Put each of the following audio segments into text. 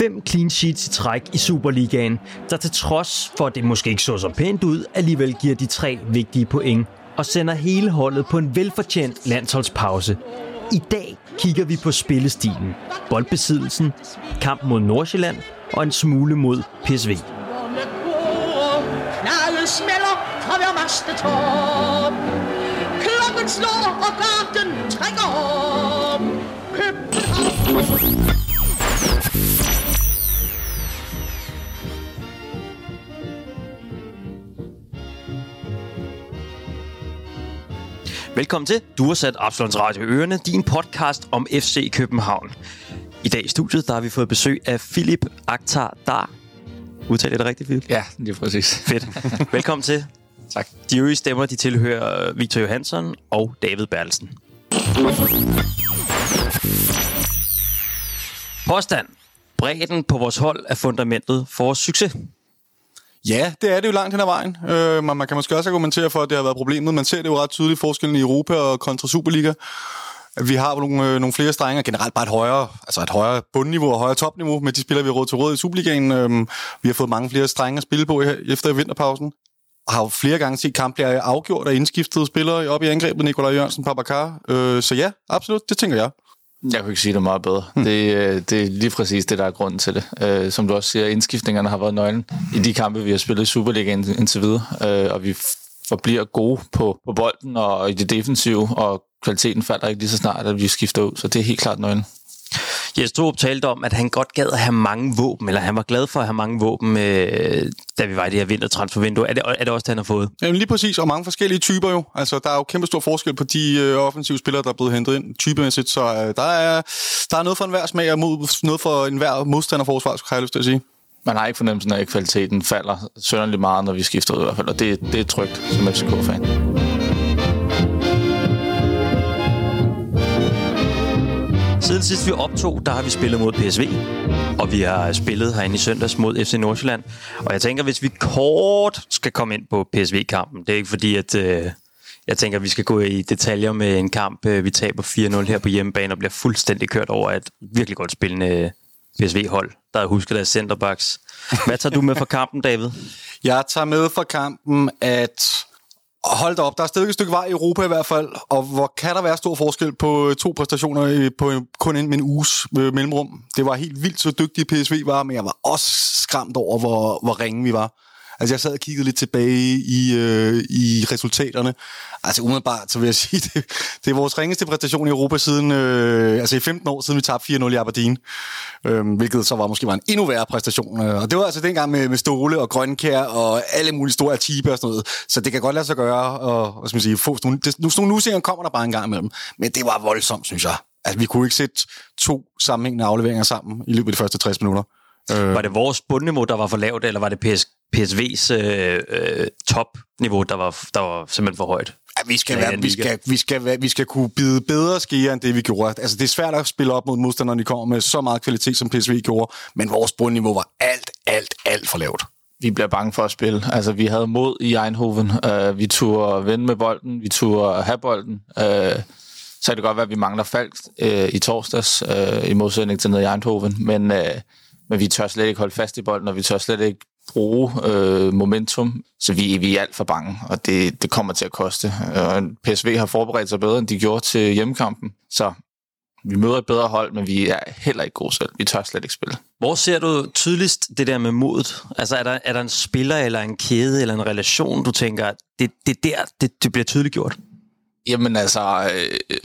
Fem clean sheets i træk i Superligaen, der til trods for, at det måske ikke så så pænt ud, alligevel giver de tre vigtige point og sender hele holdet på en velfortjent landsholdspause. I dag kigger vi på spillestilen, boldbesiddelsen, kamp mod Nordsjælland og en smule mod PSV. Klokken slår, og garden trækker op. København. Velkommen til. Du har sat Absalons Radio Ørene, din podcast om FC København. I dag i studiet, der har vi fået besøg af Philip Akhtar Dar. Udtaler det rigtigt, Philip? Ja, det er præcis. Fedt. Velkommen til. tak. De øvrige stemmer, de tilhører Victor Johansson og David Bertelsen. Påstand. Bredden på vores hold er fundamentet for vores succes. Ja, det er det jo langt hen ad vejen. Øh, man, man kan måske også argumentere for, at det har været problemet. Man ser det jo ret tydeligt forskellen i Europa og kontra Superliga. Vi har nogle, øh, nogle flere strenge, generelt bare et højere, altså et højere bundniveau og højere topniveau med de spillere, vi har råd til råd i Superligaen. Øh, vi har fået mange flere strenge at spille på efter vinterpausen. Og har jo flere gange set kamp bliver afgjort af indskiftede spillere op i angrebet, Nikolaj Jørgensen, Babakar. Øh, så ja, absolut, det tænker jeg. Jeg kan ikke sige det meget bedre. Hmm. Det, øh, det er lige præcis det, der er grunden til det. Uh, som du også siger, indskiftningerne har været nøglen i de kampe, vi har spillet i Superligaen indtil videre. Uh, og vi forbliver gode på, på bolden og i det defensive, og kvaliteten falder ikke lige så snart, at vi skifter ud. Så det er helt klart nøglen. Jes Torup talte om, at han godt gad at have mange våben, eller han var glad for at have mange våben, øh, da vi var i det her vintertransfervindue. Er det, er det også det, han har fået? Jamen lige præcis, og mange forskellige typer jo. Altså, der er jo kæmpe stor forskel på de øh, offensive spillere, der er blevet hentet ind typemæssigt, så øh, der, er, der er noget for enhver smag og mod, noget for enhver modstanderforsvar, skulle jeg lyst til at sige. Man har ikke fornemmelsen af, at kvaliteten falder sønderligt meget, når vi skifter ud i hvert fald, og det, det er trygt som FCK-fan. Siden sidst vi optog, der har vi spillet mod PSV, og vi har spillet herinde i søndags mod FC Nordsjælland. Og jeg tænker, hvis vi kort skal komme ind på PSV-kampen, det er ikke fordi, at øh, jeg tænker, at vi skal gå i detaljer med en kamp, øh, vi taber 4-0 her på hjemmebane og bliver fuldstændig kørt over et virkelig godt spillende øh, PSV-hold, der husker deres centerbacks. Hvad tager du med fra kampen, David? Jeg tager med fra kampen, at Hold da op, der er stadig et stykke vej i Europa i hvert fald, og hvor kan der være stor forskel på øh, to præstationer på kun en, en uges øh, mellemrum. Det var helt vildt, så dygtig PSV var, men jeg var også skræmt over, hvor, hvor ringe vi var. Altså, jeg sad og kiggede lidt tilbage i, øh, i resultaterne. Altså, umiddelbart, så vil jeg sige, det, det er vores ringeste præstation i Europa siden, øh, altså i 15 år siden vi tabte 4-0 i Aberdeen. Øh, hvilket så var måske var en endnu værre præstation. Øh, og det var altså dengang med, med Ståle og Grønkær og alle mulige store Atiba og sådan noget. Så det kan godt lade sig gøre, og hvad skal man sige, få sådan, det, nu, sådan nogle kommer der bare en gang imellem. Men det var voldsomt, synes jeg. Altså, vi kunne ikke sætte to sammenhængende afleveringer sammen i løbet af de første 60 minutter. Øh. Var det vores bundniveau, der var for lavt, eller var det PSG? PSV's øh, øh, topniveau, der var, der var simpelthen for højt? Ja, vi skal, være, vi, skal, vi, skal, vi skal kunne bide bedre skier, end det vi gjorde. Altså, det er svært at spille op mod modstanderne, når de kommer med så meget kvalitet, som PSV gjorde, men vores bundniveau var alt, alt, alt for lavt. Vi bliver bange for at spille. Altså, vi havde mod i Eindhoven. Uh, vi turde vende med bolden. Vi turde have bolden. Uh, så kan det godt være, at vi mangler Falk uh, i torsdags, uh, i modsætning til nede i Eindhoven. Men, uh, men vi tør slet ikke holde fast i bolden, og vi tør slet ikke bruge øh, momentum, så vi, vi er alt for bange, og det, det kommer til at koste. Og PSV har forberedt sig bedre, end de gjorde til hjemmekampen, så vi møder et bedre hold, men vi er heller ikke gode selv. Vi tør slet ikke spille. Hvor ser du tydeligst det der med modet? Altså er der, er der en spiller, eller en kæde, eller en relation, du tænker, det, det der, det, det bliver tydeligt gjort? Jamen altså, øh,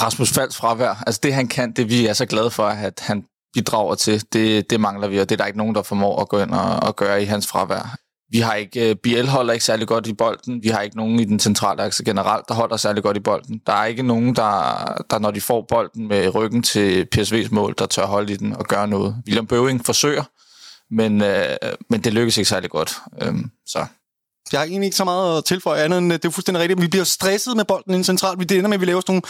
Rasmus Falds fravær, altså det han kan, det vi er så glade for, at han bidrager til, det, det mangler vi, og det er der ikke nogen, der formår at gå ind og, og gøre i hans fravær. Vi har ikke, øh, BL holder ikke særlig godt i bolden. Vi har ikke nogen i den centrale akse generelt, der holder særlig godt i bolden. Der er ikke nogen, der, der når de får bolden med ryggen til PSV's mål, der tør holde i den og gøre noget. William Bøving forsøger, men, øh, men det lykkes ikke særlig godt. Øhm, så jeg har egentlig ikke så meget at tilføje andet end, det er fuldstændig rigtigt. Vi bliver stresset med bolden ind centralt. Det ender med, at vi laver sådan nogle...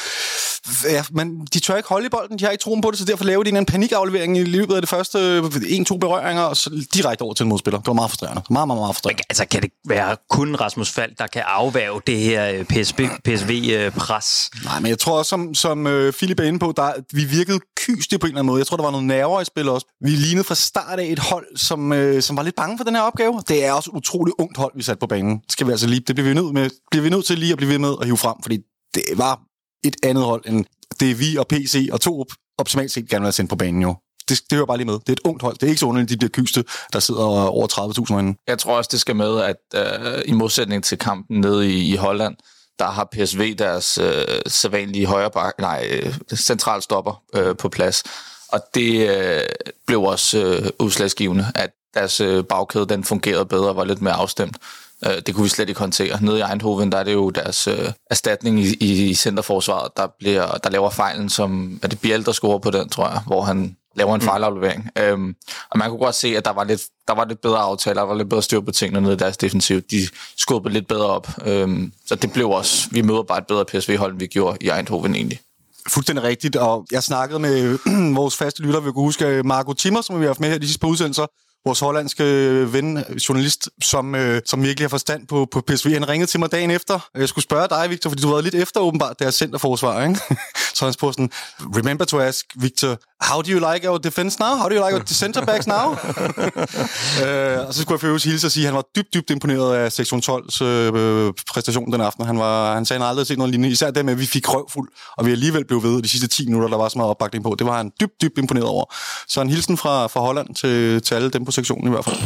Ja, men de tør ikke holde i bolden, de har ikke troen på det, så derfor laver de en panikaflevering i løbet af det første en-to berøringer, og så direkte over til en modspiller. Det var meget frustrerende. Meget, meget, meget frustrerende. Altså, kan det være kun Rasmus Fald, der kan afværge det her øh, PSV, PSV-pres? Nej, men jeg tror også, som, som Philip er inde på, der, vi virkede kyste på en eller anden måde. Jeg tror, der var noget nerver i spil også. Vi lignede fra start af et hold, som, som var lidt bange for den her opgave. Det er også et utroligt ungt hold, vi satte på banen. Skal vi altså lige, det bliver vi nødt, med, bliver vi nødt til lige at blive ved med at hive frem, fordi det var et andet hold, end det vi og PC og to optimalt set gerne vil have sendt på banen jo. Det, det hører bare lige med. Det er et ungt hold. Det er ikke så underligt, de bliver kyste, der sidder over 30.000 herinde. Jeg tror også, det skal med, at øh, i modsætning til kampen nede i, i Holland, der har PSV deres øh, sædvanlige højre bak, nej, øh, centralstopper øh, på plads. Og det øh, blev også øh, udslagsgivende, at deres øh, bagkæde den fungerede bedre og var lidt mere afstemt. Øh, det kunne vi slet ikke håndtere. Nede i Eindhoven, der er det jo deres øh, erstatning i, i centerforsvaret, der, bliver, der laver fejlen, som er det Biel, der scorer på den, tror jeg, hvor han laver en mm. fejlaflevering. Øhm, og man kunne godt se, at der var lidt, der var lidt bedre aftaler, der var lidt bedre styr på tingene nede i deres defensiv. De skubbede lidt bedre op. Øhm, så det blev også, vi møder bare et bedre PSV-hold, end vi gjorde i Eindhoven egentlig. Fuldstændig rigtigt, og jeg snakkede med vores faste lytter, vi kunne huske Marco Timmer, som vi har haft med her de sidste par udsendelser, vores hollandske ven, journalist, som, øh, som virkelig har forstand på, på PSV. Han ringede til mig dagen efter. Jeg skulle spørge dig, Victor, fordi du var lidt efter åbenbart deres centerforsvar, ikke? så han spurgte sådan, remember to ask Victor, how do you like our defense now? How do you like our center backs now? øh, og så skulle jeg for hilse og sige, at han var dybt, dybt imponeret af sektion 12's øh, præstation den aften. Han, var, han sagde, at han aldrig set noget lignende. Især det med, at vi fik røvfuld, og vi alligevel blev ved de sidste 10 minutter, der var så meget opbakning på. Det var han dybt, dybt imponeret over. Så en hilsen fra, fra Holland til, til alle dem på sektionen i hvert fald.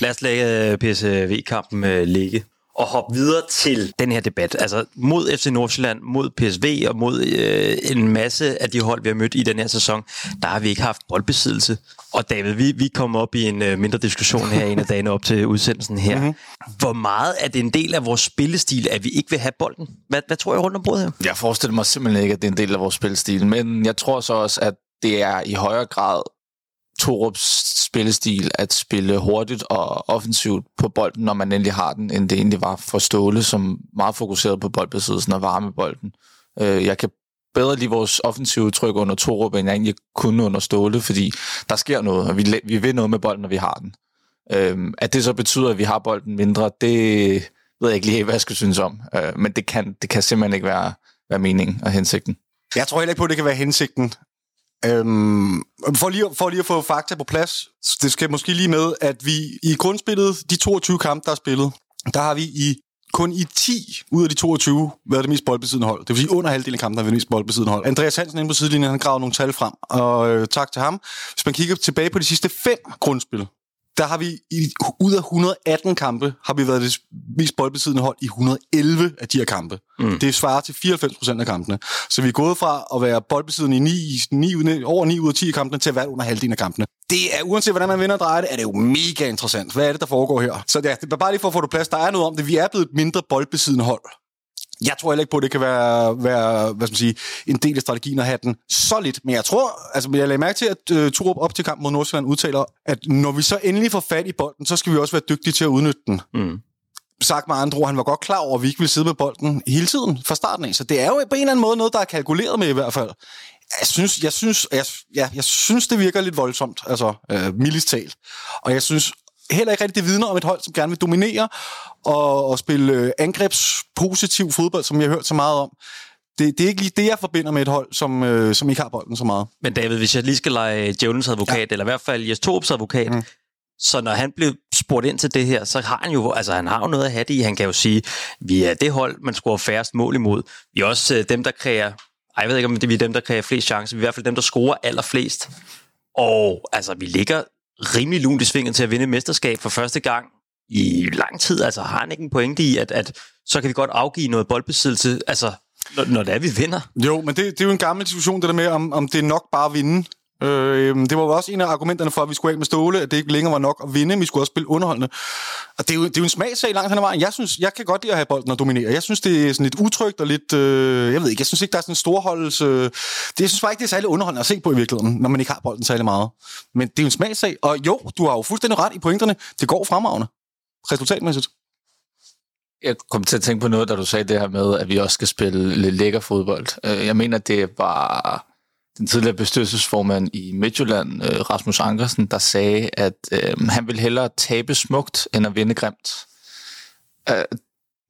Lad os lade øh, PSV-kampen øh, ligge og hoppe videre til den her debat. Altså mod FC Nordsjælland, mod PSV og mod øh, en masse af de hold, vi har mødt i den her sæson, der har vi ikke haft boldbesiddelse. Og David, vi, vi kommer op i en øh, mindre diskussion her en af dagene op til udsendelsen her. Mm-hmm. Hvor meget er det en del af vores spillestil, at vi ikke vil have bolden? Hvad, hvad tror jeg rundt om bordet her? Jeg forestiller mig simpelthen ikke, at det er en del af vores spillestil, men jeg tror så også, at det er i højere grad Torups spillestil at spille hurtigt og offensivt på bolden, når man endelig har den, end det egentlig var for Ståle, som meget fokuseret på boldbesiddelsen og varme bolden. Øh, jeg kan bedre lide vores offensive tryk under Torup, end jeg egentlig kunne under Ståle, fordi der sker noget, og vi, vi vil noget med bolden, når vi har den. Øh, at det så betyder, at vi har bolden mindre, det ved jeg ikke lige, hvad jeg skal synes om. Øh, men det kan, det kan simpelthen ikke være, være meningen og hensigten. Jeg tror heller ikke på, at det kan være hensigten. Øhm, for, lige, for lige at få fakta på plads, det skal måske lige med, at vi i grundspillet, de 22 kampe, der er spillet, der har vi i kun i 10 ud af de 22 været det mest boldbesiddende hold. Det vil sige, under halvdelen af kampen har vi det mest boldbesiddende hold. Andreas Hansen inde på sidelinjen, han gravede nogle tal frem, og øh, tak til ham. Hvis man kigger tilbage på de sidste fem grundspil, der har vi i, ud af 118 kampe, har vi været det mest boldbesiddende hold i 111 af de her kampe. Mm. Det svarer til 94 procent af kampene. Så vi er gået fra at være boldbesiddende i 9, 9, over 9 ud af 10 af kampene til at være under halvdelen af kampene. Det er, uanset hvordan man vinder og drejer det, er det jo mega interessant. Hvad er det, der foregår her? Så ja, det er bare lige for at få det plads. Der er noget om det. Vi er blevet et mindre boldbesiddende hold. Jeg tror heller ikke på, at det kan være, være hvad skal man sige, en del af strategien at have den så lidt. Men jeg tror, altså jeg lagde mærke til, at uh, Torup op til kampen mod Nordsjælland udtaler, at når vi så endelig får fat i bolden, så skal vi også være dygtige til at udnytte den. Mm. Sagt med andre ord, han var godt klar over, at vi ikke ville sidde med bolden hele tiden fra starten af. Så det er jo på en eller anden måde noget, der er kalkuleret med i hvert fald. Jeg synes, jeg synes, jeg, ja, jeg synes det virker lidt voldsomt, altså øh, mildest talt. Og jeg synes heller ikke rigtig, det vidner om et hold, som gerne vil dominere og, og spille øh, angrebspositiv fodbold, som jeg har hørt så meget om. Det, det er ikke lige det, jeg forbinder med et hold, som, øh, som ikke har bolden så meget. Men David, hvis jeg lige skal lege Jones advokat, ja. eller i hvert fald Jes Torps advokat, mm. så når han blev spurgt ind til det her, så har han jo, altså han har jo noget at have det i. Han kan jo sige, vi er det hold, man scorer færrest mål imod. Vi er også øh, dem, der kræver, ej, jeg ved ikke, om det er dem, der kræver flest chancer. Vi er i hvert fald dem, der scorer allerflest. Og altså, vi ligger rimelig lunt i svinget til at vinde mesterskab for første gang i lang tid. Altså har han ikke en pointe i, at, at så kan vi godt afgive noget boldbesiddelse, altså når, når det er, vi vinder? Jo, men det, det er jo en gammel diskussion, det der med, om, om det er nok bare at vinde. Øh, øhm, det var jo også en af argumenterne for, at vi skulle af med Ståle, at det ikke længere var nok at vinde, vi skulle også spille underholdende. Og det er jo, det er jo en smagsag langt hen ad vejen. Jeg, synes, jeg kan godt lide at have bolden og dominere. Jeg synes, det er sådan lidt utrygt og lidt... Øh, jeg ved ikke, jeg synes ikke, der er sådan en storholdelse... Øh, det, jeg synes bare ikke, det er særlig underholdende at se på i virkeligheden, når man ikke har bolden særlig meget. Men det er jo en smagsag. Og jo, du har jo fuldstændig ret i pointerne. Det går fremragende. Resultatmæssigt. Jeg kom til at tænke på noget, da du sagde det her med, at vi også skal spille lidt lækker fodbold. Øh, jeg mener, det var den tidligere bestyrelsesformand i Midtjylland, øh, Rasmus Ankersen, der sagde, at øh, han vil hellere tabe smukt, end at vinde grimt. Øh,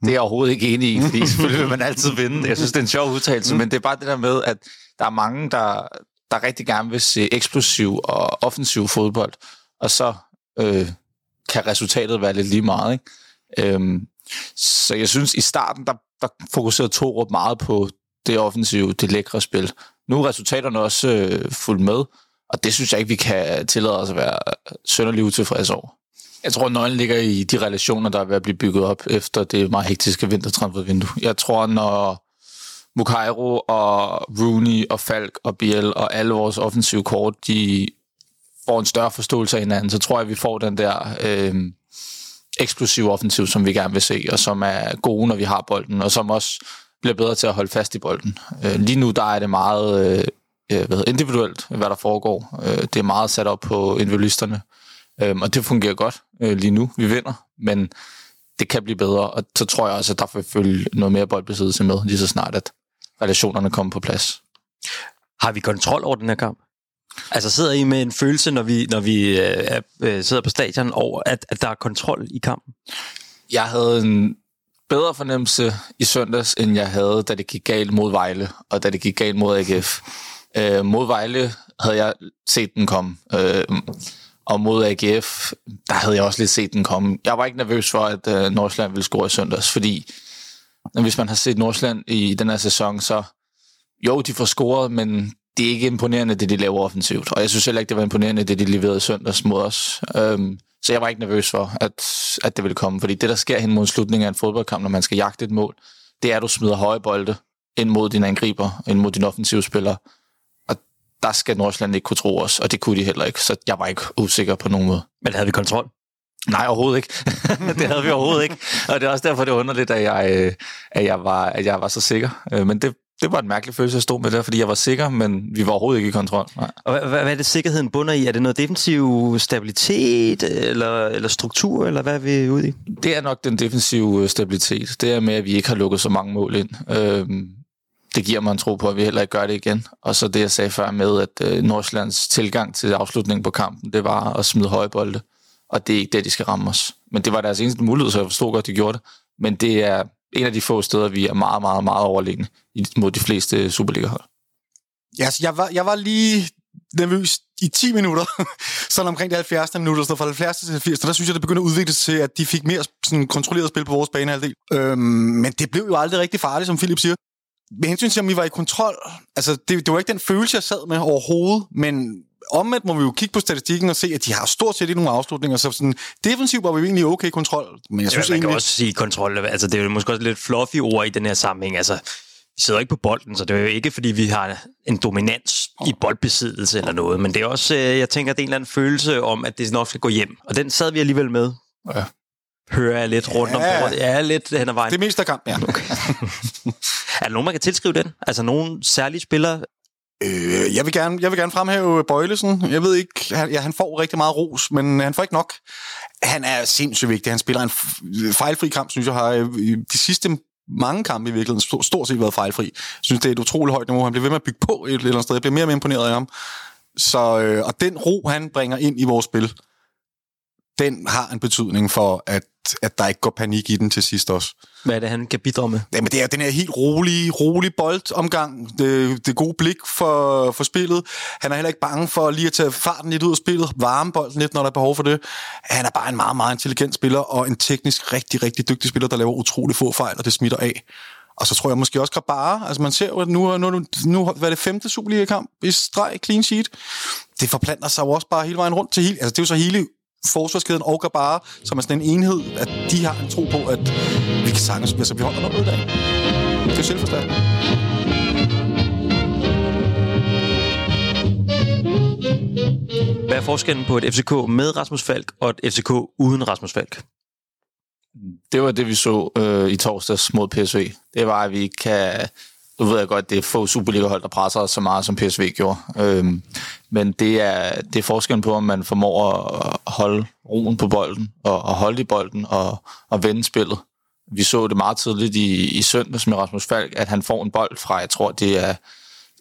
det er jeg overhovedet ikke enig i, fordi selvfølgelig vil man altid vinde. Jeg synes, det er en sjov udtalelse, men det er bare det der med, at der er mange, der, der rigtig gerne vil se eksplosiv og offensiv fodbold, og så øh, kan resultatet være lidt lige meget. Ikke? Øhm, så jeg synes, i starten, der, der fokuserede Torup meget på det offensive, det lækre spil. Nu er resultaterne også øh, fuldt med, og det synes jeg ikke, vi kan tillade os at være sønderlig utilfredse over. Jeg tror, nøglen ligger i de relationer, der er ved at blive bygget op efter det meget hektiske vintertransfervindue. Jeg tror, når Mukairo og Rooney og Falk og Biel og alle vores offensive kort, de får en større forståelse af hinanden, så tror jeg, at vi får den der øh, eksplosive offensiv, som vi gerne vil se, og som er gode, når vi har bolden, og som også bliver bedre til at holde fast i bolden. Øh, lige nu der er det meget øh, øh, hvad hedder, individuelt, hvad der foregår. Øh, det er meget sat op på individualisterne, øh, og det fungerer godt øh, lige nu. Vi vinder, men det kan blive bedre, og så tror jeg også, at der vil følge noget mere boldbesiddelse med, lige så snart, at relationerne kommer på plads. Har vi kontrol over den her kamp? Altså sidder I med en følelse, når vi, når vi øh, øh, sidder på stadion, over at, at der er kontrol i kampen? Jeg havde en bedre fornemmelse i søndags, end jeg havde, da det gik galt mod Vejle, og da det gik galt mod AGF. Øh, mod Vejle havde jeg set den komme, øh, og mod AGF, der havde jeg også lidt set den komme. Jeg var ikke nervøs for, at øh, Nordsjælland ville score i søndags, fordi hvis man har set Nordsjælland i den her sæson, så jo, de får scoret, men det er ikke imponerende, det de laver offensivt. Og jeg synes heller ikke, det var imponerende, det de leverede søndags mod os. Øhm, så jeg var ikke nervøs for, at, at det ville komme. Fordi det, der sker hen mod slutningen af en fodboldkamp, når man skal jagte et mål, det er, at du smider høje bolde ind mod dine angriber, ind mod din offensive spiller. Og der skal Nordsjælland ikke kunne tro os, og det kunne de heller ikke. Så jeg var ikke usikker på nogen måde. Men havde vi kontrol? Nej, overhovedet ikke. det havde vi overhovedet ikke. Og det er også derfor, det er underligt, at jeg, øh, at jeg, var, at jeg var så sikker. Øh, men det, det var en mærkelig følelse at stå med der, fordi jeg var sikker, men vi var overhovedet ikke i kontrol. Nej. Og hvad, hvad er det, sikkerheden bunder i? Er det noget defensiv stabilitet, eller, eller struktur, eller hvad er vi ude i? Det er nok den defensive stabilitet. Det er med, at vi ikke har lukket så mange mål ind. Øhm, det giver mig en tro på, at vi heller ikke gør det igen. Og så det, jeg sagde før med, at øh, Nordsjællands tilgang til afslutningen på kampen, det var at smide højbolde. Og det er ikke det, de skal ramme os. Men det var deres eneste mulighed, så jeg forstod godt, de gjorde det. Men det er en af de få steder, vi er meget, meget, meget overliggende mod de fleste Superliga-hold. Ja, altså, jeg, var, jeg var lige nervøs i 10 minutter, sådan omkring de 70. minutter, så fra 70 til 80, der synes jeg, det begyndte at udvikle sig til, at de fik mere sådan, kontrolleret spil på vores banehalvdel. Øhm, men det blev jo aldrig rigtig farligt, som Philip siger. Med hensyn til, om vi var i kontrol, altså det, det var ikke den følelse, jeg sad med overhovedet, men omvendt må vi jo kigge på statistikken og se, at de har stort set ikke nogen afslutninger, så sådan, defensivt var vi egentlig okay kontrol. Men jeg synes ja, man egentlig... kan også sige kontrol, altså det er jo måske også lidt fluffy ord i den her sammenhæng, altså vi sidder ikke på bolden, så det er jo ikke, fordi vi har en dominans i boldbesiddelse eller noget, men det er også, øh, jeg tænker, det er en eller anden følelse om, at det nok skal gå hjem. Og den sad vi alligevel med. Ja. Hører jeg lidt rundt ja. om bordet. Ja, lidt hen ad vejen. Det meste af kamp, ja. Okay. er der nogen, man kan tilskrive den? Altså nogen særlige spillere, Øh, jeg, vil gerne, jeg vil gerne fremhæve Bøjlesen. Jeg ved ikke, han, ja, han får rigtig meget ros, men øh, han får ikke nok. Han er sindssygt vigtig. Han spiller en fejlfri kamp, synes jeg, har øh, de sidste mange kampe i virkeligheden stort set været fejlfri. Jeg synes, det er et utroligt højt niveau. Han bliver ved med at bygge på et eller andet sted. Jeg bliver mere og mere imponeret af ham. Så, øh, og den ro, han bringer ind i vores spil, den har en betydning for, at, at der ikke går panik i den til sidst også. Hvad er det, han kan bidrage med? Jamen, det er den her helt rolige, rolige boldomgang. Det, det gode blik for, for spillet. Han er heller ikke bange for lige at tage farten lidt ud af spillet, varme bolden lidt, når der er behov for det. Han er bare en meget, meget intelligent spiller, og en teknisk rigtig, rigtig dygtig spiller, der laver utrolig få fejl, og det smitter af. Og så tror jeg måske også Grabara, altså man ser jo, at nu, nu, nu hvad er det femte Superliga-kamp i streg, clean sheet. Det forplanter sig jo også bare hele vejen rundt til hele, altså det er jo så hele forsvarskæden og Gabara, som er sådan en enhed, at de har en tro på, at vi kan sagtens, altså vi holder noget ud af. Det er selvforstærkende. er forskellen på et FCK med Rasmus Falk og et FCK uden Rasmus Falk? Det var det, vi så øh, i torsdags mod PSV. Det var, at vi kan... Nu ved jeg godt, det er få Superliga-hold, der presser os så meget, som PSV gjorde. Øhm, men det er, det er forskellen på, om man formår at holde roen på bolden, og, og holde i bolden, og, og vende spillet. Vi så det meget tidligt i, i søndags med Rasmus Falk, at han får en bold fra, jeg tror, det er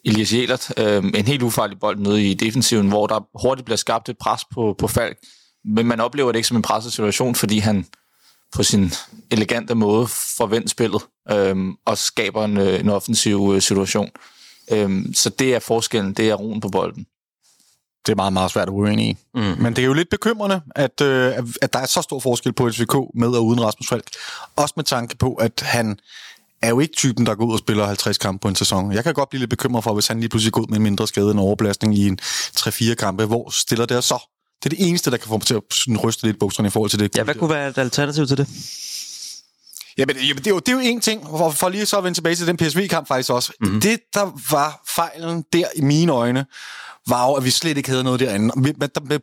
Elias Jelert, øhm, en helt ufarlig bold nede i defensiven, hvor der hurtigt bliver skabt et pres på, på Falk. Men man oplever det ikke som en presset situation, fordi han på sin elegante måde forventer spillet øh, og skaber en, øh, en offensiv øh, situation. Øh, så det er forskellen, det er roen på bolden det er meget, meget svært at være uenig i. Mm. Men det er jo lidt bekymrende, at, øh, at der er så stor forskel på SVK med og uden Rasmus Falk. Også med tanke på, at han er jo ikke typen, der går ud og spiller 50 kampe på en sæson. Jeg kan godt blive lidt bekymret for, hvis han lige pludselig går ud med en mindre skade en overbelastning i en 3-4 kampe. Hvor stiller det så? Det er det eneste, der kan få mig til at ryste lidt bukserne i forhold til det. Ja, hvad kunne være et alternativ til det? Jamen, jamen det, er jo, det er jo en ting, for, for lige så at vende tilbage til den PSV-kamp faktisk også. Mm-hmm. Det, der var fejlen der i mine øjne, var jo, at vi slet ikke havde noget derinde. Vi,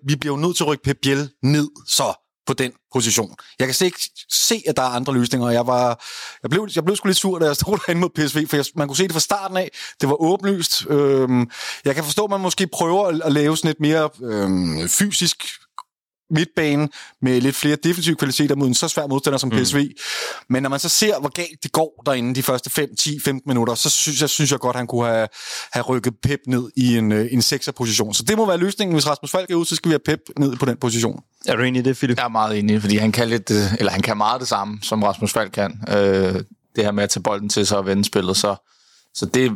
vi bliver jo nødt til at rykke Pep Biel ned så på den position. Jeg kan ikke se, at der er andre løsninger. Jeg, var, jeg, blev, jeg blev sgu lidt sur, da jeg stod derinde mod PSV, for jeg, man kunne se det fra starten af. Det var åbenlyst. Øhm, jeg kan forstå, at man måske prøver at, at lave sådan et mere øhm, fysisk midtbane med lidt flere defensive kvaliteter mod en så svær modstander som PSV. Mm. Men når man så ser, hvor galt det går derinde de første 5, 10, 15 minutter, så synes jeg, synes jeg godt, at han kunne have, have rykket Pep ned i en, øh, en 6'er position. Så det må være løsningen. Hvis Rasmus Falk er ude, så skal vi have Pep ned på den position. Er du enig i det, Philip? Jeg er meget enig, fordi han kan, lidt, øh, eller han kan meget det samme, som Rasmus Falk kan. Øh, det her med at tage bolden til sig og vende spillet. Så, så det,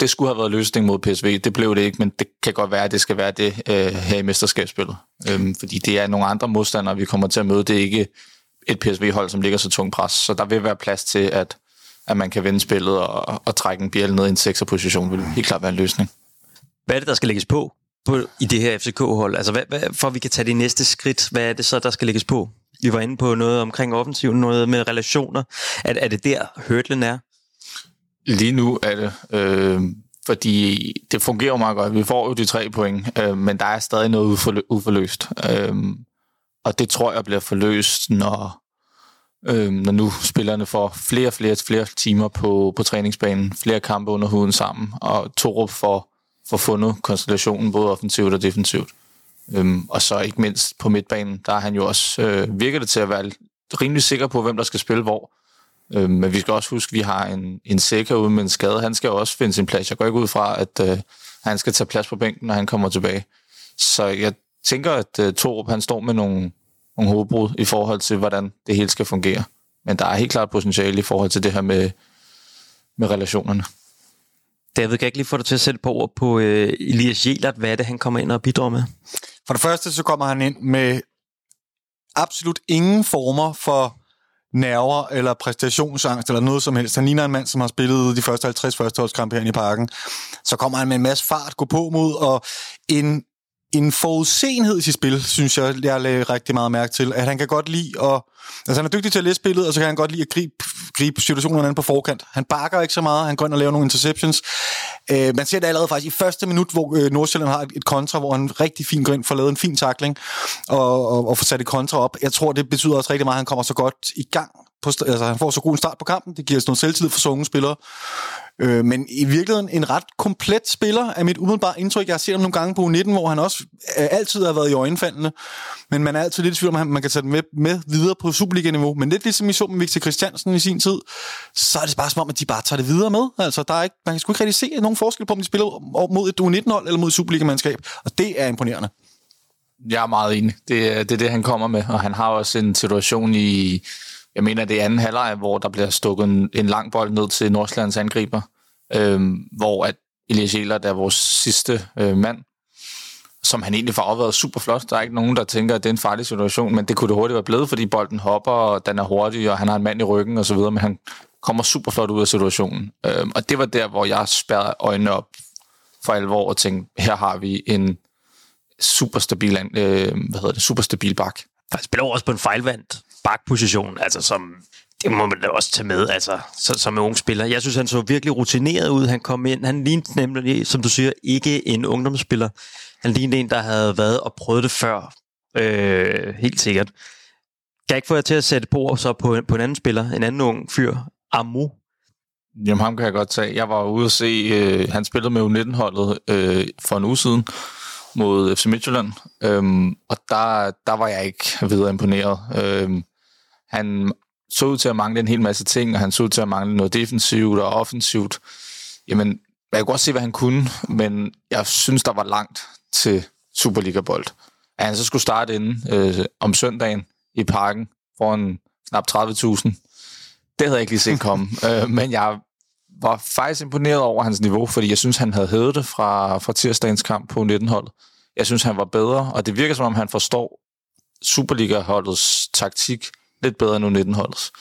det skulle have været løsning mod PSV. Det blev det ikke, men det kan godt være, at det skal være det øh, her i mesterskabsspillet. Øhm, fordi det er nogle andre modstandere, vi kommer til at møde. Det er ikke et PSV-hold, som ligger så tung pres. Så der vil være plads til, at, at man kan vende spillet og, og trække en bjæl ned i en 6'er position. vil helt klart være en løsning. Hvad er det, der skal lægges på, på i det her FCK-hold? Altså, hvad, hvad, for at vi kan tage det næste skridt, hvad er det så, der skal lægges på? Vi var inde på noget omkring offensiven, noget med relationer. Er, er det der, hørtlen er? Lige nu er det, øh, fordi det fungerer meget godt. Vi får jo de tre point, øh, men der er stadig noget uforløst. Øh, og det tror jeg bliver forløst, når, øh, når nu spillerne får flere og flere, flere timer på, på træningsbanen, flere kampe under huden sammen, og Torup får, får fundet konstellationen både offensivt og defensivt. Øhm, og så ikke mindst på midtbanen, der er han jo også, øh, virker det til at være rimelig sikker på, hvem der skal spille hvor. Øh, men vi skal også huske, at vi har en, en sækker ude med en skade. Han skal også finde sin plads. Jeg går ikke ud fra, at øh, han skal tage plads på bænken, når han kommer tilbage. Så jeg tænker, at øh, Torup han står med nogle, nogle hovedbrud i forhold til, hvordan det hele skal fungere. Men der er helt klart potentiale i forhold til det her med, med relationerne. David, kan jeg ikke lige få dig til at sætte på ord på øh, Elias Jelert? Hvad er det, han kommer ind og bidrager med? For det første, så kommer han ind med absolut ingen former for nerver eller præstationsangst eller noget som helst. Han ligner en mand, som har spillet de første 50 førsteholdskampe herinde i parken. Så kommer han med en masse fart, gå på mod, og en, en forudsenhed i sit spil, synes jeg, jeg lagde rigtig meget mærke til. At han kan godt lide at... Altså, han er dygtig til at læse spillet, og så kan han godt lide at gribe, gribe situationerne på forkant. Han bakker ikke så meget, han går ind og laver nogle interceptions. Øh, man ser det allerede faktisk i første minut, hvor øh, Nordsjælland har et, et kontra, hvor han rigtig fint går ind, får lavet en fin takling, og, og, og får sat et kontra op. Jeg tror, det betyder også rigtig meget, at han kommer så godt i gang. På, altså, han får så god en start på kampen, det giver os noget selvtillid for så unge spillere. Øh, men i virkeligheden en ret komplet spiller er mit umiddelbare indtryk. Jeg har set ham nogle gange på U19, hvor han også øh, altid har været i øjenfaldene. Men man er altid lidt i tvivl om, at man kan tage den med, med videre på Superliga-niveau. Men lidt ligesom i så med Victor Christiansen i sin tid, så er det bare som om, at de bare tager det videre med. Altså, der er ikke, man kan sgu ikke rigtig se nogen forskel på, om de spiller mod et U19-hold eller mod et Superliga-mandskab. Og det er imponerende. Jeg er meget enig. Det er, det er det, han kommer med. Og han har også en situation i jeg mener, det er anden halvleg, hvor der bliver stukket en, en lang bold ned til Nordsjællands angriber, øh, hvor at Elias Jelert er vores sidste øh, mand, som han egentlig får afværet super flot. Der er ikke nogen, der tænker, at det er en farlig situation, men det kunne det hurtigt være blevet, fordi bolden hopper, og den er hurtig, og han har en mand i ryggen og så videre, men han kommer super flot ud af situationen. Øh, og det var der, hvor jeg spærrede øjnene op for alvor og tænkte, her har vi en super stabil, øh, hvad hedder det, super stabil bak. Han spiller også på en fejlvandt bakposition, altså som det må man da også tage med, altså, som en ung spiller. Jeg synes, han så virkelig rutineret ud. Han kom ind, han lignede nemlig, som du siger, ikke en ungdomsspiller. Han lignede en, der havde været og prøvet det før. Øh, helt sikkert. Kan jeg ikke få jer til at sætte på så på, på en anden spiller, en anden ung fyr, Amu? Jamen, ham kan jeg godt tage. Jeg var ude at se, øh, han spillede med U19-holdet øh, for en uge siden mod FC Midtjylland, øhm, og der, der var jeg ikke videre imponeret. Øhm, han så ud til at mangle en hel masse ting, og han så ud til at mangle noget defensivt og offensivt. Jamen, jeg kunne godt se, hvad han kunne, men jeg synes, der var langt til Superliga-bold. At han så skulle starte inden øh, om søndagen i parken foran knap 30.000, det havde jeg ikke lige set komme. øh, men jeg var faktisk imponeret over hans niveau, fordi jeg synes, han havde hævet det fra, fra tirsdagens kamp på 19-holdet. Jeg synes, han var bedre, og det virker som om, han forstår Superliga-holdets taktik lidt bedre end 19 holdets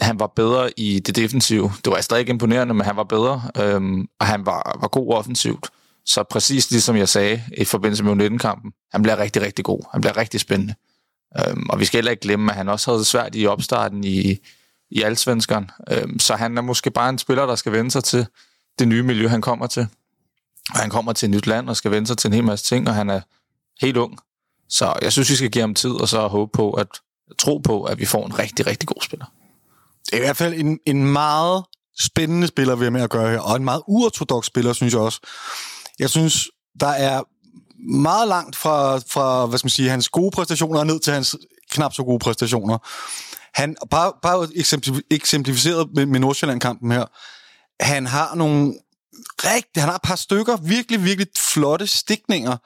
Han var bedre i det defensive. Det var stadig ikke imponerende, men han var bedre, øhm, og han var, var god offensivt. Så præcis ligesom jeg sagde i forbindelse med 19-kampen, han bliver rigtig, rigtig god. Han bliver rigtig spændende. Øhm, og vi skal heller ikke glemme, at han også havde det svært i opstarten i, i Allsvenskeren. Øhm, så han er måske bare en spiller, der skal vende sig til det nye miljø, han kommer til. Og han kommer til et nyt land og skal vende sig til en hel masse ting, og han er helt ung. Så jeg synes, vi skal give ham tid, og så håbe på, at tro på, at vi får en rigtig, rigtig god spiller. Det er i hvert fald en, en meget spændende spiller, vi har med at gøre her, og en meget uortodox spiller, synes jeg også. Jeg synes, der er meget langt fra, fra hvad skal man sige, hans gode præstationer ned til hans knap så gode præstationer. Han, bare, bare eksemplificeret med, med Nordsjælland-kampen her, han har nogle rigtig, han har et par stykker virkelig, virkelig flotte stikninger,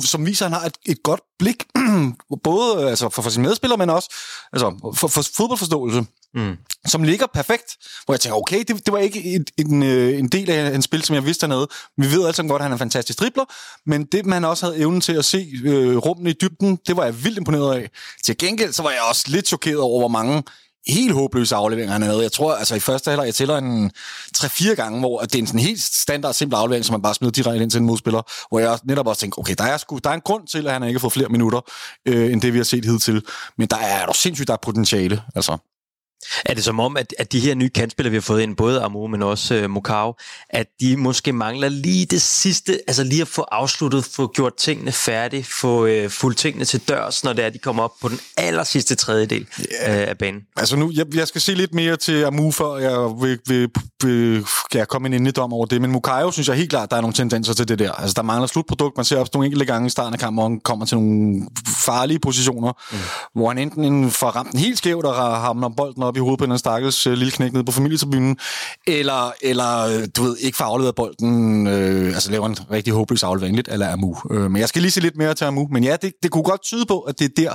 som viser, at han har et, et godt blik, både altså for, for sine medspillere, men også altså, for, for fodboldforståelse, mm. som ligger perfekt. Hvor jeg tænker, okay, det, det var ikke et, en, øh, en del af en spil, som jeg vidste hernede. Vi ved altså godt, at han er en fantastisk dribler, men det, man også havde evnen til at se øh, rummene i dybden, det var jeg vildt imponeret af. Til gengæld, så var jeg også lidt chokeret over, hvor mange helt håbløse afleveringer, han havde. Jeg tror, altså i første halvleg, jeg tæller en 3-4 gange, hvor det er en sådan helt standard, simpel aflevering, som man bare smider direkte ind til en modspiller, hvor jeg netop også tænker, okay, der er, sgu, der er en grund til, at han ikke har fået flere minutter, øh, end det, vi har set hidtil. Men der er jo sindssygt, der er potentiale, altså. Er det som om, at, at de her nye kantspillere, vi har fået ind, både Amo, men også uh, Mokau, at de måske mangler lige det sidste, altså lige at få afsluttet, få gjort tingene færdigt, få uh, fuldt tingene til dørs, når det er, de kommer op på den aller sidste tredjedel yeah. uh, af banen? Altså nu, jeg, jeg skal se lidt mere til Amu, før jeg vil, vil, vil jeg komme en indedom over det, men Mukayo synes jeg helt klart, der er nogle tendenser til det der. Altså der mangler slutprodukt, man ser også nogle enkelte gange i starten af kampen, hvor han kommer til nogle farlige positioner, mm. hvor han enten får ramt den helt skævt og hamner bolden op i hovedet på en stakkels uh, lille knæk nede på familietribunen, eller, eller øh, du ved, ikke får afleveret bolden, øh, altså laver en rigtig håbløs aflevering, lidt eller Amu. Øh, men jeg skal lige se lidt mere til Amu. Men ja, det, det kunne godt tyde på, at det er der,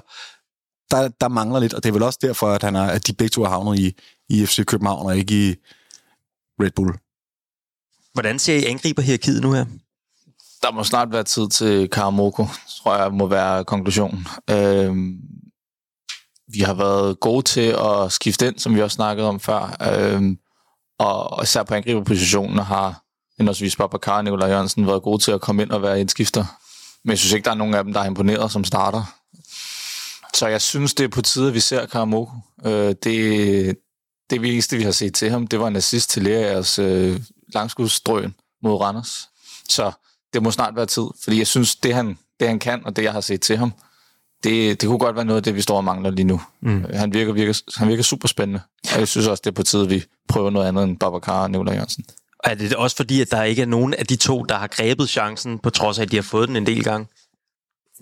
der, der mangler lidt, og det er vel også derfor, at, han er, at de begge to er havnet i, i FC København og ikke i Red Bull. Hvordan ser I angriberhierarkiet nu her? Der må snart være tid til Karamoko, tror jeg må være konklusionen. Øh, vi har været gode til at skifte ind, som vi også snakkede om før. Øhm, og især på angriberpositionen har henholdsvis Babacar og Nikolaj Jørgensen været gode til at komme ind og være indskifter. Men jeg synes ikke, der er nogen af dem, der er imponeret som starter. Så jeg synes, det er på tide, at vi ser Karamoko. Øh, det, det vigtigste, vi har set til ham, det var en assist til Lerias øh, langskudsstrøen mod Randers. Så det må snart være tid, fordi jeg synes, det han, det han kan, og det jeg har set til ham, det, det kunne godt være noget af det, vi står og mangler lige nu. Mm. Han, virker, virker, han virker super spændende, og jeg synes også, det er på tide, at vi prøver noget andet end Babacar og Nicolai Jørgensen. Er det også fordi, at der ikke er nogen af de to, der har grebet chancen, på trods af, at de har fået den en del gange?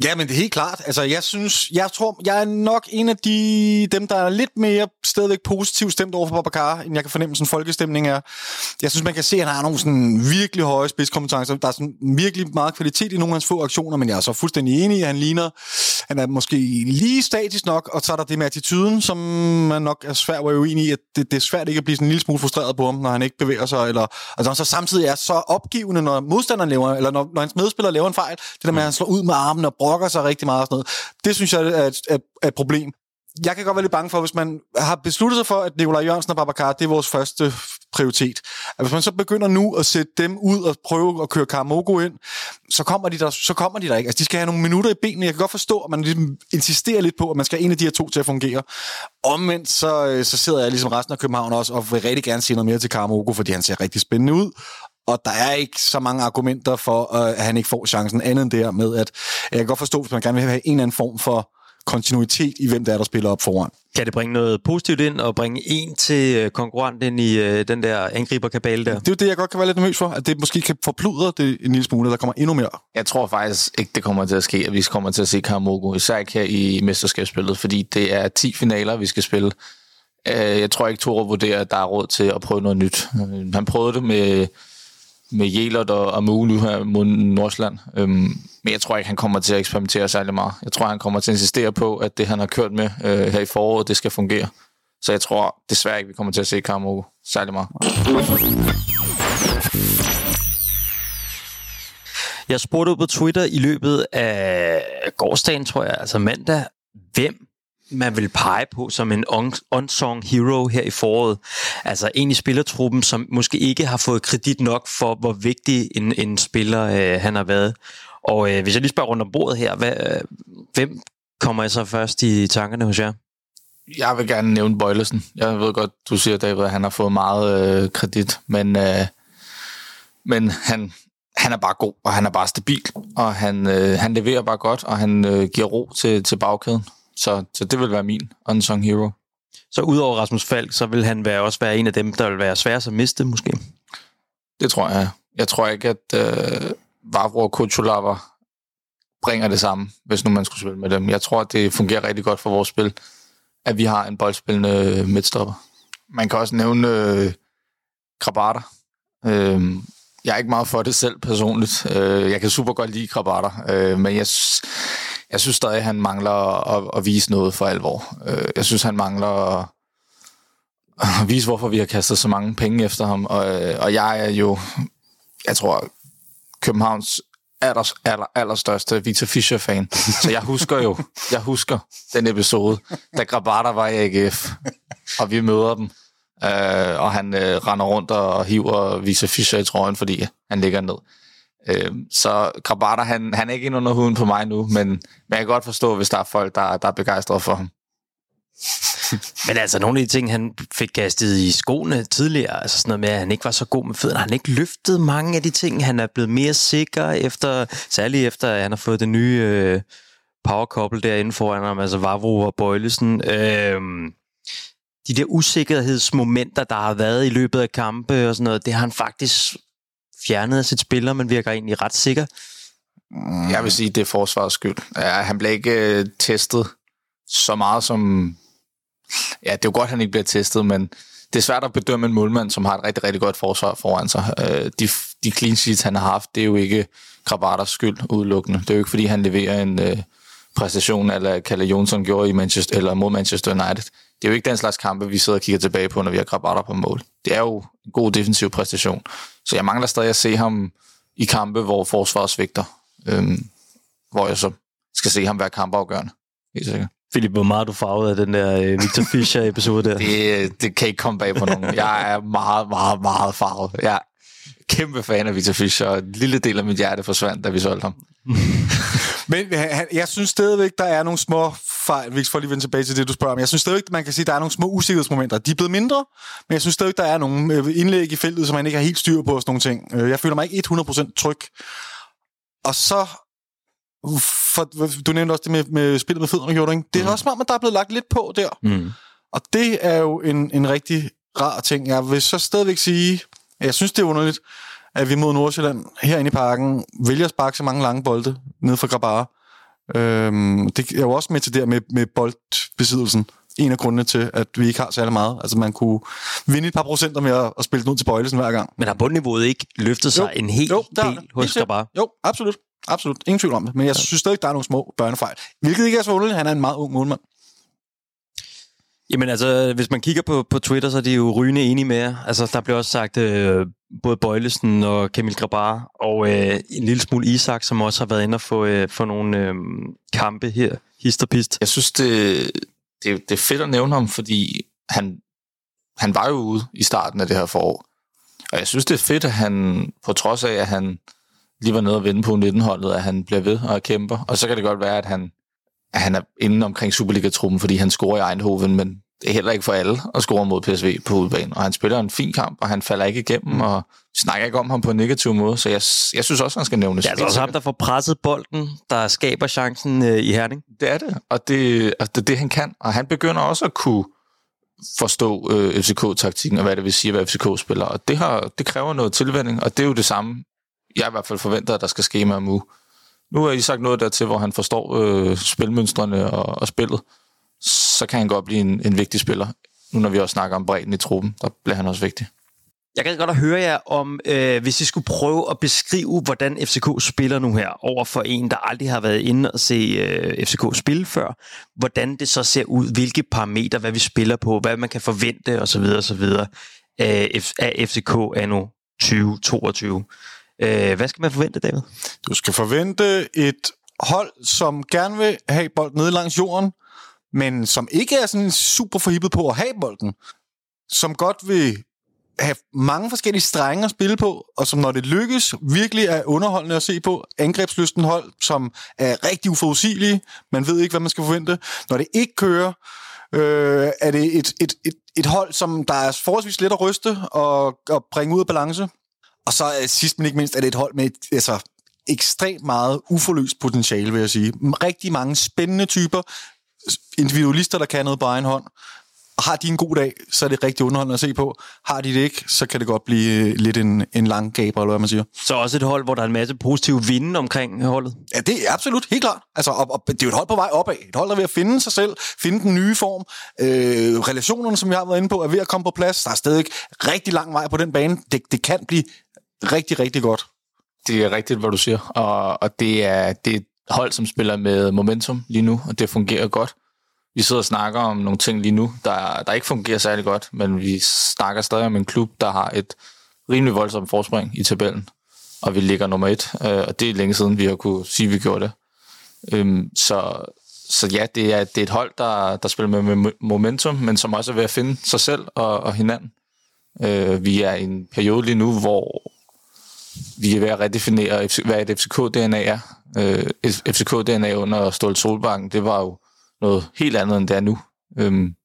Ja, men det er helt klart. Altså, jeg synes, jeg tror, jeg er nok en af de, dem, der er lidt mere stadigvæk positivt stemt over for Babacar, end jeg kan fornemme, sådan folkestemning er. Jeg synes, man kan se, at han har nogle sådan virkelig høje spidskompetencer. Der er sådan virkelig meget kvalitet i nogle af hans få aktioner, men jeg er så fuldstændig enig i, at han ligner, han er måske lige statisk nok, og så er der det med attituden, som man nok er svært at være uenig i, at det, det, er svært ikke at blive sådan en lille smule frustreret på ham, når han ikke bevæger sig, eller altså, så samtidig er så opgivende, når modstanderen laver, eller når, når hans medspiller laver en fejl, det der med, at han slår ud med armen og brokker sig rigtig meget og sådan noget. Det synes jeg er et, er, er et problem. Jeg kan godt være lidt bange for, hvis man har besluttet sig for, at Nikolaj Jørgensen og Babacar, det er vores første prioritet. at hvis man så begynder nu at sætte dem ud og prøve at køre Karamogo ind, så kommer de der, så kommer de der ikke. Altså, de skal have nogle minutter i benene. Jeg kan godt forstå, at man ligesom insisterer lidt på, at man skal have en af de her to til at fungere. Omvendt, så, øh, så sidder jeg ligesom resten af København også, og vil rigtig gerne se noget mere til Karamogo, fordi han ser rigtig spændende ud. Og der er ikke så mange argumenter for, øh, at han ikke får chancen, andet end det her med, at jeg kan godt forstå, hvis man gerne vil have en eller anden form for kontinuitet i, hvem der er, der spiller op foran. Kan det bringe noget positivt ind og bringe en til øh, konkurrent ind i øh, den der angriberkabale der? Det er jo det, jeg godt kan være lidt nervøs for, at det måske kan forpludre det en lille smule, der kommer endnu mere. Jeg tror faktisk ikke, det kommer til at ske, at vi kommer til at se Karamogo, især ikke her i mesterskabsspillet, fordi det er 10 finaler, vi skal spille. Jeg tror ikke, Tore vurderer, at der er råd til at prøve noget nyt. Han prøvede det med med Jelert og Amulu her mod Nordsland. Øhm, men jeg tror ikke, han kommer til at eksperimentere særlig meget. Jeg tror, han kommer til at insistere på, at det, han har kørt med øh, her i foråret, det skal fungere. Så jeg tror desværre ikke, vi kommer til at se Karamogo særlig meget. Jeg spurgte på Twitter i løbet af gårdsdagen, tror jeg, altså mandag, hvem man vil pege på som en unsung hero her i foråret. Altså en i spillertruppen, som måske ikke har fået kredit nok for, hvor vigtig en, en spiller øh, han har været. Og øh, hvis jeg lige spørger rundt om bordet her, hvad, øh, hvem kommer jeg så først i tankerne hos jer? Jeg vil gerne nævne Bøjlesen. Jeg ved godt, du siger, David, at han har fået meget øh, kredit, men, øh, men han, han er bare god, og han er bare stabil, og han, øh, han leverer bare godt, og han øh, giver ro til, til bagkæden. Så, så det vil være min unsung hero. Så udover Rasmus Falk, så vil han være, også være en af dem, der vil være sværest at miste, måske? Det tror jeg. Jeg tror ikke, at øh, Vavro og Kuchulava bringer det samme, hvis nu man skulle spille med dem. Jeg tror, at det fungerer rigtig godt for vores spil, at vi har en boldspillende midtstopper. Man kan også nævne øh, Krabater. Øh, jeg er ikke meget for det selv personligt. Øh, jeg kan super godt lide Krabater, øh, men jeg, jeg synes stadig, at han mangler at, at vise noget for alvor. Øh, jeg synes, han mangler at, at vise, hvorfor vi har kastet så mange penge efter ham. Og, og jeg er jo, jeg tror, Københavns aller, aller, allerstørste Victor Fischer-fan. Så jeg husker jo, jeg husker den episode, da Grabata var i AGF, og vi møder dem, øh, og han øh, render rundt og hiver Victor Fischer i trøjen, fordi han ligger ned. Øh, så Grabata, han, han er ikke ind under huden på mig nu, men, men jeg kan godt forstå, hvis der er folk, der, der er begejstrede for ham. Men altså, nogle af de ting, han fik kastet i skoene tidligere, altså sådan noget med, at han ikke var så god med fødderne, han ikke løftet mange af de ting, han er blevet mere sikker efter, særligt efter, at han har fået det nye øh, power couple derinde foran ham, altså Vavro og Bøjlesen. Øh, de der usikkerhedsmomenter, der har været i løbet af kampe og sådan noget, det har han faktisk fjernet af sit spiller, men virker egentlig ret sikker. Mm. Jeg vil sige, det er forsvarets skyld. Ja, han blev ikke øh, testet så meget som... Ja, det er jo godt, at han ikke bliver testet, men det er svært at bedømme en målmand, som har et rigtig, rigtig godt forsvar foran sig. Øh, de, de clean sheets, han har haft, det er jo ikke Krabaters skyld udelukkende. Det er jo ikke, fordi han leverer en øh, præstation, eller Kalle Jonsson gjorde i Manchester, eller mod Manchester United. Det er jo ikke den slags kampe, vi sidder og kigger tilbage på, når vi har Krabater på mål. Det er jo en god defensiv præstation. Så jeg mangler stadig at se ham i kampe, hvor forsvaret svigter. Øhm, hvor jeg så skal se ham være kampafgørende. Helt sikkert. Philip, hvor meget du farvet af den der uh, Victor Fischer-episode der? det, det kan ikke komme bag på nogen. Jeg er meget, meget, meget farvet. Jeg er kæmpe fan af Victor Fischer, og en lille del af mit hjerte forsvandt, da vi solgte ham. Men jeg synes stadigvæk, der er nogle små fejl, hvis får lige vende tilbage til det, du spørger om. Jeg synes stadigvæk, man kan sige, der er nogle små usikkerhedsmomenter. De er blevet mindre, men jeg synes stadigvæk, der er nogle øh, indlæg i feltet, som man ikke har helt styr på og sådan nogle ting. Øh, jeg føler mig ikke 100% tryg. Og så for, du nævnte også det med, med spillet med fødderne, gjorde du ikke? Det er mm. også som at der er blevet lagt lidt på der. Mm. Og det er jo en, en rigtig rar ting. Jeg vil så stadigvæk sige, at jeg synes, det er underligt, at vi mod Nordsjælland herinde i parken vælger at sparke så mange lange bolde ned fra Grabara. Øhm, det er jo også med til det med, med boldbesiddelsen. En af grundene til, at vi ikke har særlig meget. Altså man kunne vinde et par procenter med at, at spille den ud til bøjlesen hver gang. Men har bundniveauet ikke løftet sig jo, en hel jo, der, del hos Grabara? Jo, absolut. Absolut. Ingen tvivl om det. Men jeg synes stadig, der er nogle små børnefejl. Hvilket ikke er så underligt. Han er en meget ung målmand. Jamen altså, hvis man kigger på, på Twitter, så er de jo rygende enige med jer. Altså, der bliver også sagt øh, både Bøjlesen og Kamil Grabar, og øh, en lille smule Isak, som også har været inde og få, øh, få nogle øh, kampe her, hist og pist. Jeg synes, det, det, det er fedt at nævne ham, fordi han, han var jo ude i starten af det her forår. Og jeg synes, det er fedt, at han, på trods af, at han lige var nede og vende på 19-holdet, at han bliver ved og kæmper. Og så kan det godt være, at han, at han er inde omkring Superliga-truppen, fordi han scorer i Eindhoven, men det er heller ikke for alle at score mod PSV på udbanen. Og han spiller en fin kamp, og han falder ikke igennem, mm. og snakker ikke om ham på en negativ måde. Så jeg, jeg synes også, han skal nævnes. Det er altså også ham, der får presset bolden, der skaber chancen øh, i Herning. Det er det, og det, altså, det er det, han kan. Og han begynder også at kunne forstå øh, FCK-taktikken, og hvad det vil sige at være FCK-spiller. Og det, har, det kræver noget tilvænding, og det er jo det samme, jeg i hvert fald forventer, at der skal ske med Amu. Nu har I sagt noget dertil, hvor han forstår øh, spilmønstrene og, og spillet. Så kan han godt blive en, en vigtig spiller. Nu når vi også snakker om bredden i truppen, der bliver han også vigtig. Jeg kan godt høre jer om, øh, hvis I skulle prøve at beskrive, hvordan FCK spiller nu her, over for en, der aldrig har været inde og se øh, FCK spille før. Hvordan det så ser ud, hvilke parametre, hvad vi spiller på, hvad man kan forvente osv. osv. af, af FCK anno 2022. Øh, hvad skal man forvente, David? Du skal forvente et hold, som gerne vil have bolden nede langs jorden, men som ikke er sådan super forhippet på at have bolden. Som godt vil have mange forskellige strenge at spille på, og som når det lykkes, virkelig er underholdende at se på. Angrebslysten hold, som er rigtig uforudsigelige. Man ved ikke, hvad man skal forvente. Når det ikke kører, øh, er det et, et, et, et hold, som der er forholdsvis let at ryste og, og bringe ud af balance. Og så øh, sidst men ikke mindst er det et hold med et, altså, ekstremt meget uforløst potentiale, vil jeg sige. Rigtig mange spændende typer, individualister, der kan noget på egen hånd. Og har de en god dag, så er det rigtig underholdende at se på. Har de det ikke, så kan det godt blive øh, lidt en, en lang gaber, eller hvad man siger. Så også et hold, hvor der er en masse positive vinde omkring holdet? Ja, det er absolut, helt klart. Altså, og, og, det er jo et hold på vej opad. Et hold, der er ved at finde sig selv, finde den nye form. Øh, relationerne, som vi har været inde på, er ved at komme på plads. Der er stadig rigtig lang vej på den bane. Det, det kan blive rigtig, rigtig godt. Det er rigtigt, hvad du siger. Og, og det, er, det et hold, som spiller med momentum lige nu, og det fungerer godt. Vi sidder og snakker om nogle ting lige nu, der, der ikke fungerer særlig godt, men vi snakker stadig om en klub, der har et rimelig voldsomt forspring i tabellen, og vi ligger nummer et, øh, og det er længe siden, vi har kunne sige, at vi gjorde det. Øhm, så, så ja, det er, det er et hold, der, der spiller med, med momentum, men som også er ved at finde sig selv og, og hinanden. Øh, vi er i en periode lige nu, hvor vi er ved at redefinere, hvad et FCK-DNA er. Øh, FCK-DNA under Stolt Solbakken, det var jo noget helt andet, end det er nu. Øhm,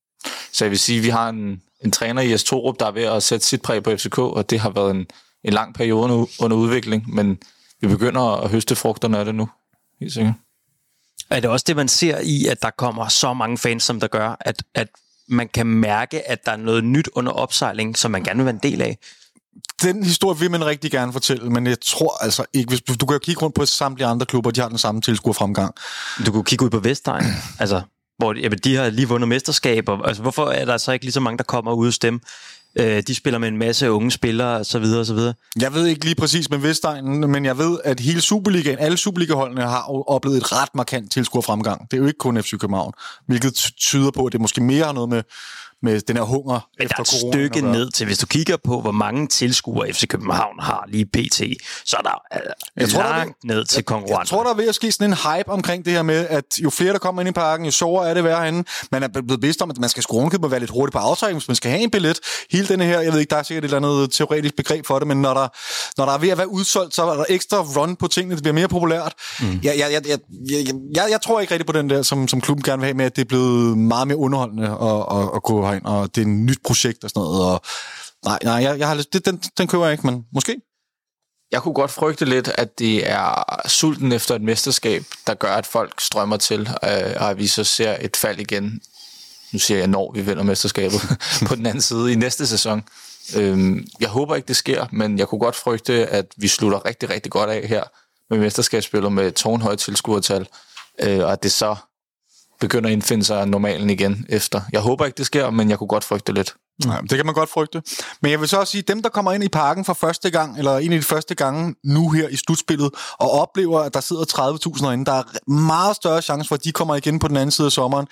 så jeg vil sige, at vi har en, en træner i S. Torup, der er ved at sætte sit præg på FCK, og det har været en, en lang periode under, under udvikling, men vi begynder at høste frugterne af det nu, helt sikkert. Er det også det, man ser i, at der kommer så mange fans, som der gør, at, at man kan mærke, at der er noget nyt under opsejling, som man gerne vil være en del af? Den historie vil man rigtig gerne fortælle, men jeg tror altså ikke, hvis du, du kan jo kigge rundt på samtlige andre klubber, de har den samme tilskuerfremgang. Du kunne kigge ud på Vestegn, altså, hvor jamen, de har lige vundet mesterskaber. Altså, hvorfor er der så ikke lige så mange, der kommer ud hos dem? Øh, de spiller med en masse unge spillere, og så videre, og så videre. Jeg ved ikke lige præcis med Vestegnen, men jeg ved, at hele Superligaen, alle Superliga-holdene har oplevet et ret markant tilskuerfremgang. Det er jo ikke kun FC København, hvilket tyder på, at det måske mere har noget med med den her hunger Men efter der er et stykke ned til, hvis du kigger på, hvor mange tilskuere FC København har lige pt., så er der uh, jeg tror, langt der ned til konkurrenter. Jeg tror, der er ved at ske sådan en hype omkring det her med, at jo flere, der kommer ind i parken, jo sjovere er det være herinde. Man er blevet bevidst om, at man skal skrue og være lidt hurtigt på aftrækning, hvis man skal have en billet. Hele denne her, jeg ved ikke, der er sikkert et eller andet teoretisk begreb for det, men når der, når der er ved at være udsolgt, så er der ekstra run på tingene, det bliver mere populært. Mm. Jeg, jeg, jeg, jeg, jeg, jeg, jeg tror ikke rigtig på den der, som, som klubben gerne vil have med, at det er blevet meget mere underholdende at, at, at gå herind, og det er et nyt projekt og sådan noget. Og, nej, nej, jeg, jeg har, det, den, den køber jeg ikke, men måske. Jeg kunne godt frygte lidt, at det er sulten efter et mesterskab, der gør, at folk strømmer til, øh, og at vi så ser et fald igen. Nu siger jeg, når vi vinder mesterskabet på den anden side i næste sæson. Øhm, jeg håber ikke, det sker, men jeg kunne godt frygte, at vi slutter rigtig, rigtig godt af her med mesterskabsspillet med tårnhøjt tilskuertal, øh, og at det så begynder at indfinde sig normalen igen efter. Jeg håber ikke, det sker, men jeg kunne godt frygte lidt. Ja, det kan man godt frygte. Men jeg vil så også sige, dem, der kommer ind i parken for første gang, eller en af de første gange nu her i slutspillet, og oplever, at der sidder 30.000 herinde, der er meget større chance for, at de kommer igen på den anden side af sommeren,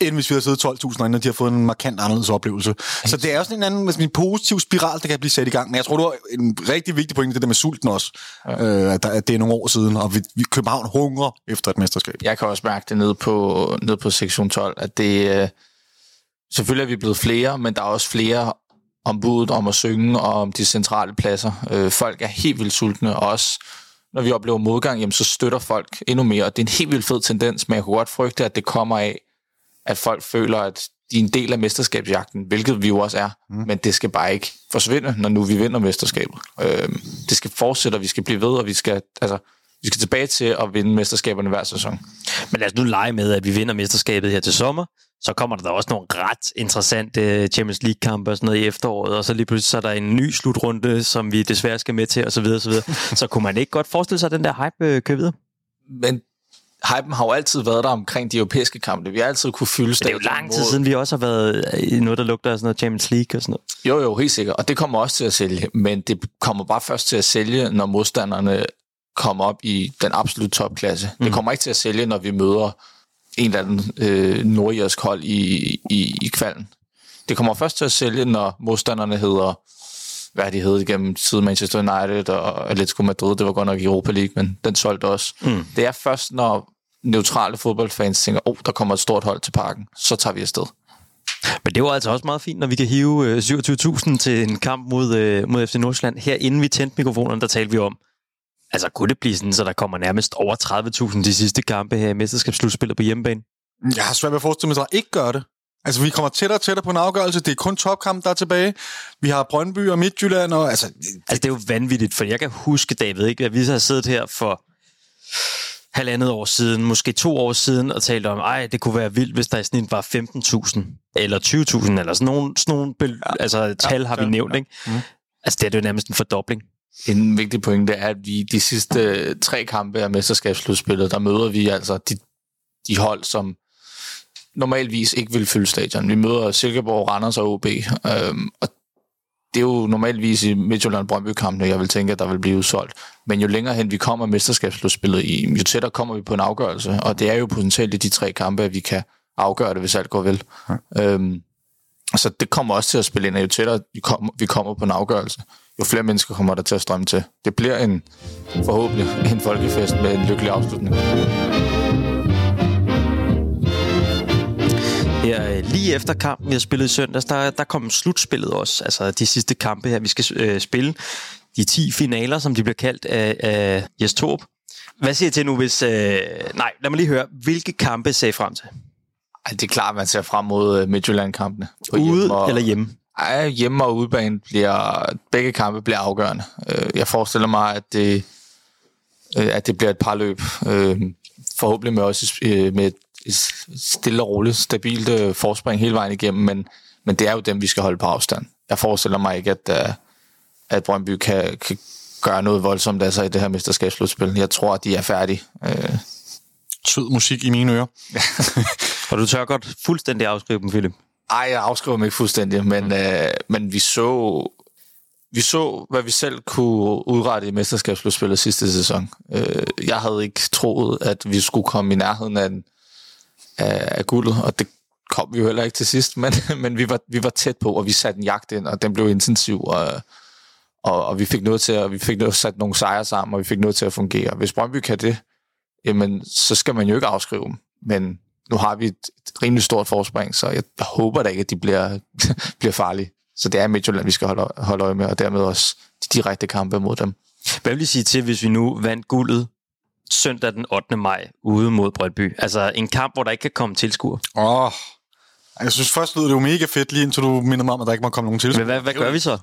end hvis vi havde siddet 12.000 herinde, og de har fået en markant anderledes oplevelse. Så det er også en anden en positiv spiral, der kan blive sat i gang. Men jeg tror, det var en rigtig vigtig point, det der med sulten også. Ja. Øh, at, at det er nogle år siden, og vi, vi København hungrer efter et mesterskab. Jeg kan også mærke det nede på, nede på sektion 12, at det... Øh Selvfølgelig er vi blevet flere, men der er også flere om budet, om at synge og om de centrale pladser. Øh, folk er helt vildt sultne, og også når vi oplever modgang, jamen, så støtter folk endnu mere. Og det er en helt vildt fed tendens, men jeg kunne godt frygte, at det kommer af, at folk føler, at de er en del af mesterskabsjagten, hvilket vi jo også er, mm. men det skal bare ikke forsvinde, når nu vi vinder mesterskabet. Øh, det skal fortsætte, og vi skal blive ved, og vi skal, altså, vi skal tilbage til at vinde mesterskaberne hver sæson. Men lad os nu lege med, at vi vinder mesterskabet her til sommer. Så kommer der da også nogle ret interessante Champions League-kampe og sådan noget i efteråret, og så lige pludselig så er der en ny slutrunde, som vi desværre skal med til, og så videre, så videre. så kunne man ikke godt forestille sig, at den der hype øh, kører videre? Men hypen har jo altid været der omkring de europæiske kampe. Vi har altid kunne fylde Det er jo lang tid siden, vi også har været i noget, der lugter af sådan noget Champions League og sådan noget. Jo, jo, helt sikkert. Og det kommer også til at sælge. Men det kommer bare først til at sælge, når modstanderne kommer op i den absolut topklasse. Mm. Det kommer ikke til at sælge, når vi møder en eller anden øh, nordirsk hold i, i, i kvalden. Det kommer først til at sælge, når modstanderne hedder, hvad de hedder gennem siden Manchester United og Atletico Madrid. Det var godt nok i Europa League, men den solgte også. Mm. Det er først, når neutrale fodboldfans tænker, åh, oh, der kommer et stort hold til parken, så tager vi afsted. Men det var altså også meget fint, når vi kan hive 27.000 til en kamp mod, mod FC Nordsjælland. Her inden vi tændte mikrofonerne, der talte vi om, Altså, kunne det blive sådan, så der kommer nærmest over 30.000 de sidste kampe her i mesterskabsslutspillet på hjemmebane? Jeg har svært ved at forestille mig, at der ikke gør det. Altså, vi kommer tættere og tættere på en afgørelse. Det er kun topkamp, der er tilbage. Vi har Brøndby og Midtjylland. Og, altså, det... altså, det er jo vanvittigt, for jeg kan huske, David, ikke, at vi har siddet her for halvandet år siden, måske to år siden, og talt om, ej, det kunne være vildt, hvis der i snit var 15.000, eller 20.000, eller sådan nogle, sådan nogle ja. altså, tal ja, har vi nævnt, ja. ikke? Mm. Altså, det er jo nærmest en fordobling. En vigtig pointe er, at vi de sidste tre kampe af mesterskabsslutspillet, der møder vi altså de, de hold, som normalvis ikke vil fylde stadion. Vi møder Silkeborg, Randers og OB, øhm, og det er jo normalvis i Midtjylland brøndby kampene jeg vil tænke, at der vil blive udsolgt. Men jo længere hen vi kommer mesterskabsslutspillet i, jo tættere kommer vi på en afgørelse, og det er jo potentielt i de tre kampe, at vi kan afgøre det, hvis alt går vel. Ja. Øhm, så det kommer også til at spille ind, at jo tættere vi kommer, vi kommer på en afgørelse, jo flere mennesker kommer der til at strømme til. Det bliver en forhåbentlig en folkefest med en lykkelig afslutning. Her, lige efter kampen, vi har spillet i søndags, der, der kom slutspillet også. Altså de sidste kampe her, vi skal øh, spille. De 10 finaler, som de bliver kaldt af, af Jes Torp. Hvad siger I til nu, hvis... Øh, nej, lad mig lige høre. Hvilke kampe ser I frem til? Ej, det er klart, man ser frem mod øh, Midtjylland-kampene. Ude og, eller hjemme? Ej, hjemme og udebane bliver, begge kampe bliver afgørende. Øh, jeg forestiller mig, at det, øh, at det bliver et par løb. Forhåbentlig med også med et stille og roligt, stabilt forspring hele vejen igennem, men, men det er jo dem, vi skal holde på afstand. Jeg forestiller mig ikke, at, at Brøndby kan, kan gøre noget voldsomt altså, i det her mesterskabsslutspil. Jeg tror, at de er færdige. Sød musik i mine ører. og du tør godt fuldstændig afskrive dem, Philip? Ej, jeg afskriver mig ikke fuldstændig, men, mm. øh, men vi så vi så, hvad vi selv kunne udrette i mesterskabsslutspillet sidste sæson. Øh, jeg havde ikke troet, at vi skulle komme i nærheden af, af, af guldet, og det kom vi jo heller ikke til sidst, men, men vi, var, vi var tæt på, og vi satte en jagt ind, og den blev intensiv, og, og, og vi fik noget til at, vi fik noget, sat nogle sejre sammen, og vi fik noget til at fungere. Hvis Brøndby kan det, jamen, så skal man jo ikke afskrive dem, men nu har vi et, et rimelig stort forspring, så jeg håber da ikke, at de bliver, bliver farlige. Så det er Midtjylland, vi skal holde, holde øje med, og dermed også de direkte kampe mod dem. Hvad vil I sige til, hvis vi nu vandt guldet søndag den 8. maj ude mod Brøndby? Altså en kamp, hvor der ikke kan komme tilskuer. Åh, oh, jeg synes først lyder det jo mega fedt, lige indtil du minder mig om, at der ikke må komme nogen tilskuer. Men hvad, hvad gør vi så?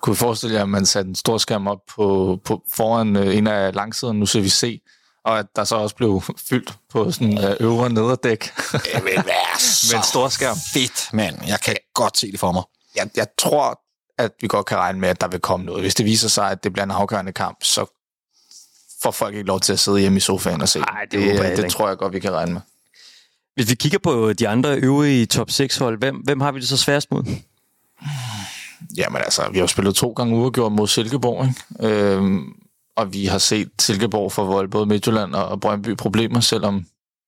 Kunne forestille jer, at man satte en stor skærm op på, på foran øh, en af langsiderne, nu ser vi se, og at der så også blev fyldt på sådan øh, øvre nederdæk. Det vil være så med en stor skærm. fedt, mand. Jeg kan godt se det for mig. Jeg, jeg tror, at vi godt kan regne med, at der vil komme noget. Hvis det viser sig, at det bliver en afgørende kamp, så får folk ikke lov til at sidde hjemme i sofaen og se. Nej, det, det, det, det tror jeg godt, vi kan regne med. Hvis vi kigger på de andre øvrige top 6 hold, hvem, hvem har vi det så sværest mod? Jamen altså, vi har jo spillet to gange uafgjort mod Silkeborg, ikke? Øhm, og vi har set Silkeborg for både Midtjylland og Brøndby problemer, selvom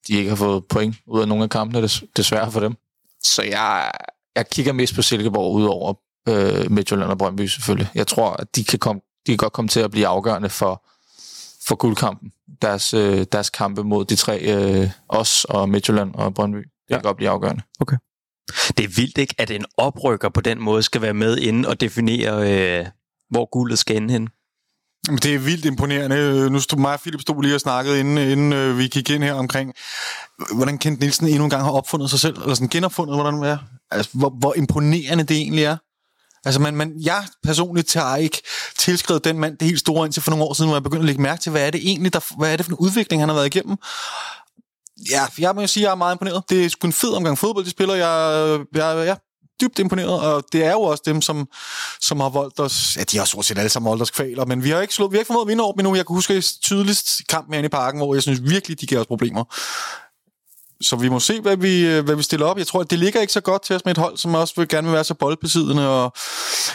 de ikke har fået point ud af nogle af kampene, desværre for dem. Så jeg, jeg kigger mest på Silkeborg ud over øh, Midtjylland og Brøndby selvfølgelig. Jeg tror, at de kan, komme, de kan godt komme til at blive afgørende for, for guldkampen. Deres, øh, deres kampe mod de tre, øh, os og Midtjylland og Brøndby. Det kan ja. godt blive afgørende. Okay. Det er vildt ikke, at en oprykker på den måde skal være med inden og definere, øh, hvor guldet skal ende hen. Det er vildt imponerende. Nu stod mig og Philip stod lige og snakkede, inden, inden øh, vi gik ind her omkring, hvordan Kent Nielsen endnu en gang har opfundet sig selv, eller sådan genopfundet, hvordan det er. Altså, hvor, hvor imponerende det egentlig er. Altså, man, man, jeg personligt har ikke tilskrevet den mand det helt store indtil for nogle år siden, hvor jeg begyndte at lægge mærke til, hvad er det egentlig, der, hvad er det for en udvikling, han har været igennem. Ja, jeg må jo sige, at jeg er meget imponeret. Det er sgu en fed omgang fodbold, de spiller. Jeg, jeg, jeg dybt imponeret, og det er jo også dem, som, som har voldt os, ja, de har stort set alle sammen voldt os kvaler, men vi har ikke, slået, vi har ikke formået at vinde over dem endnu. Jeg kan huske tydeligst kamp med i parken, hvor jeg synes virkelig, de giver os problemer. Så vi må se, hvad vi, hvad vi stiller op. Jeg tror, at det ligger ikke så godt til os med et hold, som også vil gerne vil være så boldbesiddende. Og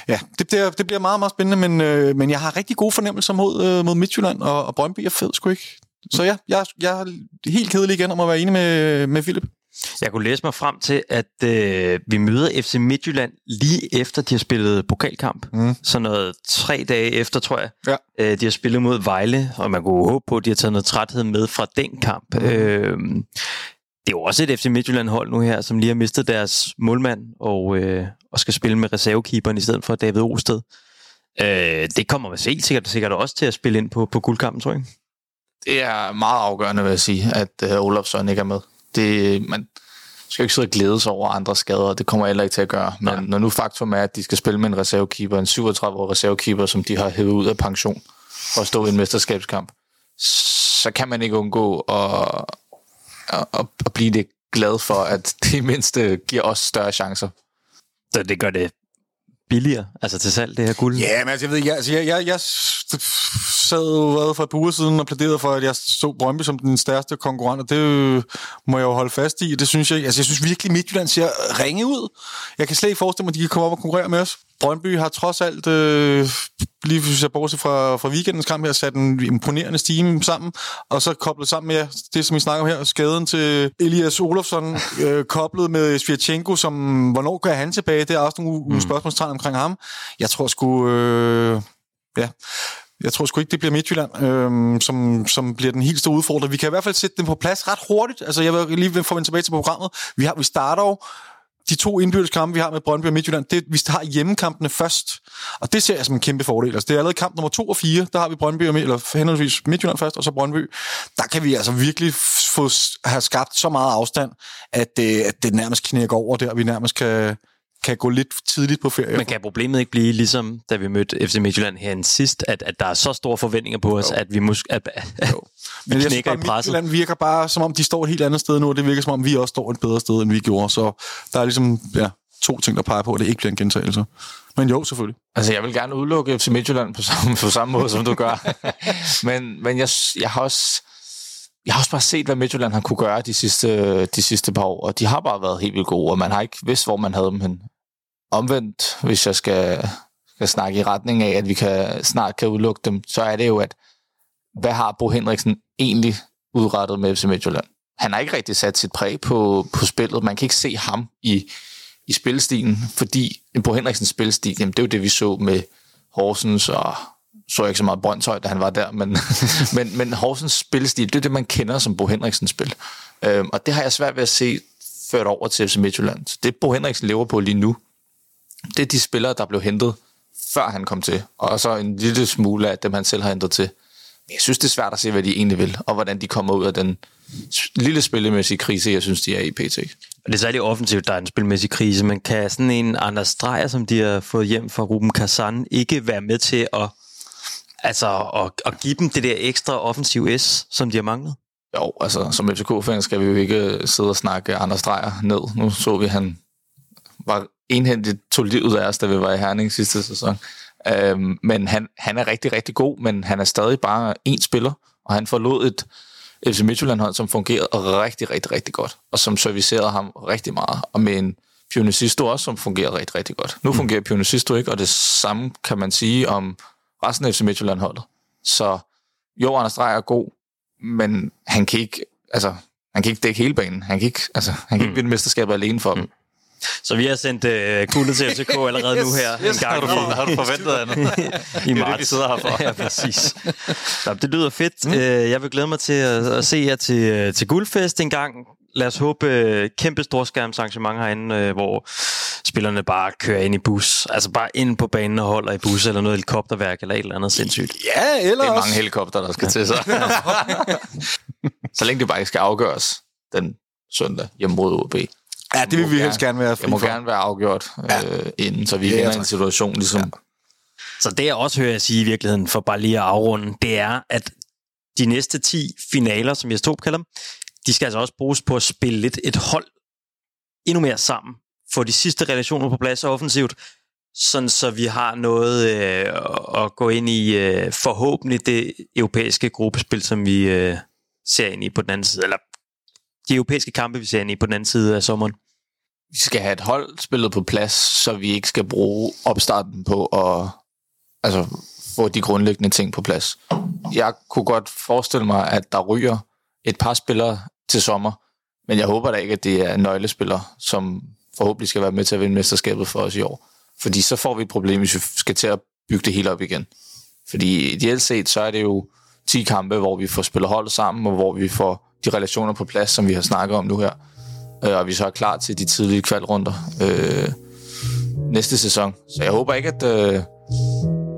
ja, det bliver, det bliver meget, meget spændende, men, øh, men jeg har rigtig gode fornemmelser mod, øh, mod Midtjylland, og, og Brøndby er fed, sgu ikke. Så ja, jeg, jeg er helt kedelig igen om at være enig med, med Philip. Jeg kunne læse mig frem til, at øh, vi møder FC Midtjylland lige efter, de har spillet pokalkamp. Mm. Så noget tre dage efter, tror jeg. Ja. Øh, de har spillet mod Vejle, og man kunne håbe på, at de har taget noget træthed med fra den kamp. Mm. Øh, det er jo også et FC Midtjylland-hold nu her, som lige har mistet deres målmand, og, øh, og skal spille med reservekeeperen i stedet for David Osted. Øh, det kommer man helt sikkert, sikkert også til at spille ind på, på guldkampen, tror jeg. Det er meget afgørende, vil jeg sige, at øh, Olofsson ikke er med. Det, man skal ikke sidde og glæde sig over andre skader, det kommer heller ikke til at gøre. Men Nej. når nu faktum er, at de skal spille med en reservekeeper, en 37-årig reservekeeper, som de har hævet ud af pension for at stå i en mesterskabskamp, så kan man ikke undgå at, at, at blive lidt glad for, at det mindste giver os større chancer. Så det gør det billigere, altså til salg, det her guld? Ja, men altså, jeg ved jeg, altså, jeg, jeg, jeg sad hvad, for et par uger siden og plæderede for, at jeg så Brøndby som den største konkurrent, og det øh, må jeg jo holde fast i. Det synes jeg, altså, jeg synes virkelig, Midtjylland ser ringe ud. Jeg kan slet ikke forestille mig, at de kan komme op og konkurrere med os. Brøndby har trods alt, øh, lige hvis jeg bortset fra, fra weekendens kamp her, sat en imponerende stime sammen, og så koblet sammen med det, som vi snakker om her, skaden til Elias Olofsson, øh, koblet med Svirchenko, som, hvornår går han tilbage? Det er også nogle mm. spørgsmålstegn omkring ham. Jeg tror sgu, øh, ja, jeg tror sgu ikke, det bliver Midtjylland, øh, som, som bliver den helt store udfordrer. Vi kan i hvert fald sætte dem på plads ret hurtigt. Altså, jeg vil lige få tilbage til programmet. Vi, har, vi starter jo de to indbyrdes kampe, vi har med Brøndby og Midtjylland, det, vi har hjemmekampene først. Og det ser jeg som en kæmpe fordel. Altså, det er allerede kamp nummer to og fire, der har vi Brøndby og eller henholdsvis Midtjylland først, og så Brøndby. Der kan vi altså virkelig få, have skabt så meget afstand, at, det, at det nærmest knækker over der, vi nærmest kan, kan gå lidt tidligt på ferie. Men kan problemet ikke blive ligesom, da vi mødte FC Midtjylland her sidst, at, at der er så store forventninger på os, jo. at vi måske at, at, jo. vi Men knækker jeg synes, i presset? Midtjylland virker bare, som om de står et helt andet sted nu, og det virker som om, vi også står et bedre sted, end vi gjorde. Så der er ligesom ja, to ting, der peger på, at det ikke bliver en gentagelse. Men jo, selvfølgelig. Altså, jeg vil gerne udelukke FC Midtjylland på samme, på samme måde, som du gør. men, men jeg, jeg har også... Jeg har også bare set, hvad Midtjylland har kunne gøre de sidste, de sidste par år, og de har bare været helt vildt gode, og man har ikke vidst, hvor man havde dem hen. Omvendt, hvis jeg skal, skal snakke i retning af, at vi kan, snart kan udelukke dem, så er det jo, at hvad har Bo Henriksen egentlig udrettet med FC Midtjylland? Han har ikke rigtig sat sit præg på, på spillet. Man kan ikke se ham i, i spilstilen, fordi Bo Henriksens spilstil, jamen, det er jo det, vi så med Horsens og så ikke så meget Brøndshøj, da han var der, men, men, men Horsens spilstil, det er det, man kender som Bo Henriksens spil. Øhm, og det har jeg svært ved at se ført over til FC Midtjylland. Så det, Bo Henriksen lever på lige nu, det er de spillere, der blev hentet, før han kom til. Og så en lille smule af dem, han selv har hentet til. Men jeg synes, det er svært at se, hvad de egentlig vil, og hvordan de kommer ud af den lille spillemæssige krise, jeg synes, de er i PT. Og det er særligt offensivt, der er en spilmæssig krise, men kan sådan en Anders Dreyer, som de har fået hjem fra Ruben Kazan, ikke være med til at, altså, at, at give dem det der ekstra offensiv S, som de har manglet? Jo, altså som FCK-fan skal vi jo ikke sidde og snakke Anders Dreyer ned. Nu så vi, han var enhændigt tog livet af os, da vi var i Herning sidste sæson. Øhm, men han, han er rigtig, rigtig god, men han er stadig bare én spiller, og han forlod et FC Midtjylland-hold, som fungerede rigtig, rigtig, rigtig godt, og som servicerede ham rigtig meget, og med en Pionicisto også, som fungerede rigtig, rigtig godt. Nu mm. fungerer Pionicisto ikke, og det samme kan man sige om resten af FC Midtjylland-holdet. Så jo, Anders Dreyer er god, men han kan ikke, altså, han kan ikke dække hele banen. Han kan ikke, altså, han kan ikke mm. vinde mesterskabet alene for dem. Mm. Så vi har sendt uh, guldet til FCK allerede yes, nu her. Yes, en gang har, du, har du forventet andet? I marts. Det er det, vi sidder her for. ja, præcis. Så, det lyder fedt. Mm. Uh, jeg vil glæde mig til at, at se jer til, uh, til guldfest en gang. Lad os håbe øh, kæmpe storskærmsarrangement herinde, øh, hvor spillerne bare kører ind i bus. Altså bare ind på banen og holder i bus, eller noget helikopterværk, eller et eller andet sindssygt. Ja, eller Det er mange helikopter, der skal til sig. så længe det bare ikke skal afgøres den søndag hjemme mod OB. Ja, det vil vi gerne- helst gerne være fri Det må for. gerne være afgjort øh, inden, så vi Ja, ikke ender i en situation, ligesom... Ja. Så det jeg også hører jeg sige i virkeligheden, for bare lige at afrunde, det er, at de næste 10 finaler, som jeg stod kalder dem, de skal altså også bruges på at spille lidt et hold endnu mere sammen. Få de sidste relationer på plads offensivt, sådan så vi har noget øh, at gå ind i øh, forhåbentlig det europæiske gruppespil, som vi øh, ser ind i på den anden side, eller de europæiske kampe, vi ser ind i på den anden side af sommeren. Vi skal have et hold spillet på plads, så vi ikke skal bruge opstarten på at altså, få de grundlæggende ting på plads. Jeg kunne godt forestille mig, at der ryger et par spillere til sommer, men jeg håber da ikke, at det er nøglespillere, som forhåbentlig skal være med til at vinde mesterskabet for os i år. Fordi så får vi et problem, hvis vi skal til at bygge det hele op igen. Fordi ideelt set, så er det jo 10 kampe, hvor vi får spillet holdet sammen, og hvor vi får de relationer på plads, som vi har snakket om nu her. Øh, og vi så er klar til de tidlige kvalrunder øh, næste sæson. Så jeg håber ikke, at... Øh,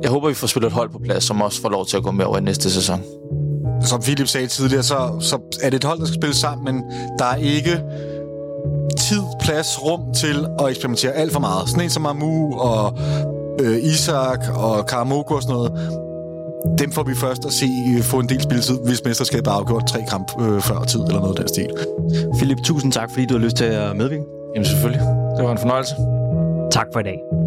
jeg håber, vi får spillet et hold på plads, som også får lov til at gå med over i næste sæson. Som Philip sagde tidligere, så, så er det et hold, der skal spille sammen, men der er ikke tid, plads, rum til at eksperimentere alt for meget. Sådan en som Mamu og øh, Isak og Karamoko og sådan noget, dem får vi først at se øh, få en del spilletid, hvis mesterskabet er afgjort tre kamp øh, før tid eller noget af den stil. Philip, tusind tak, fordi du har lyst til at medvirke. Jamen selvfølgelig. Det var en fornøjelse. Tak for i dag.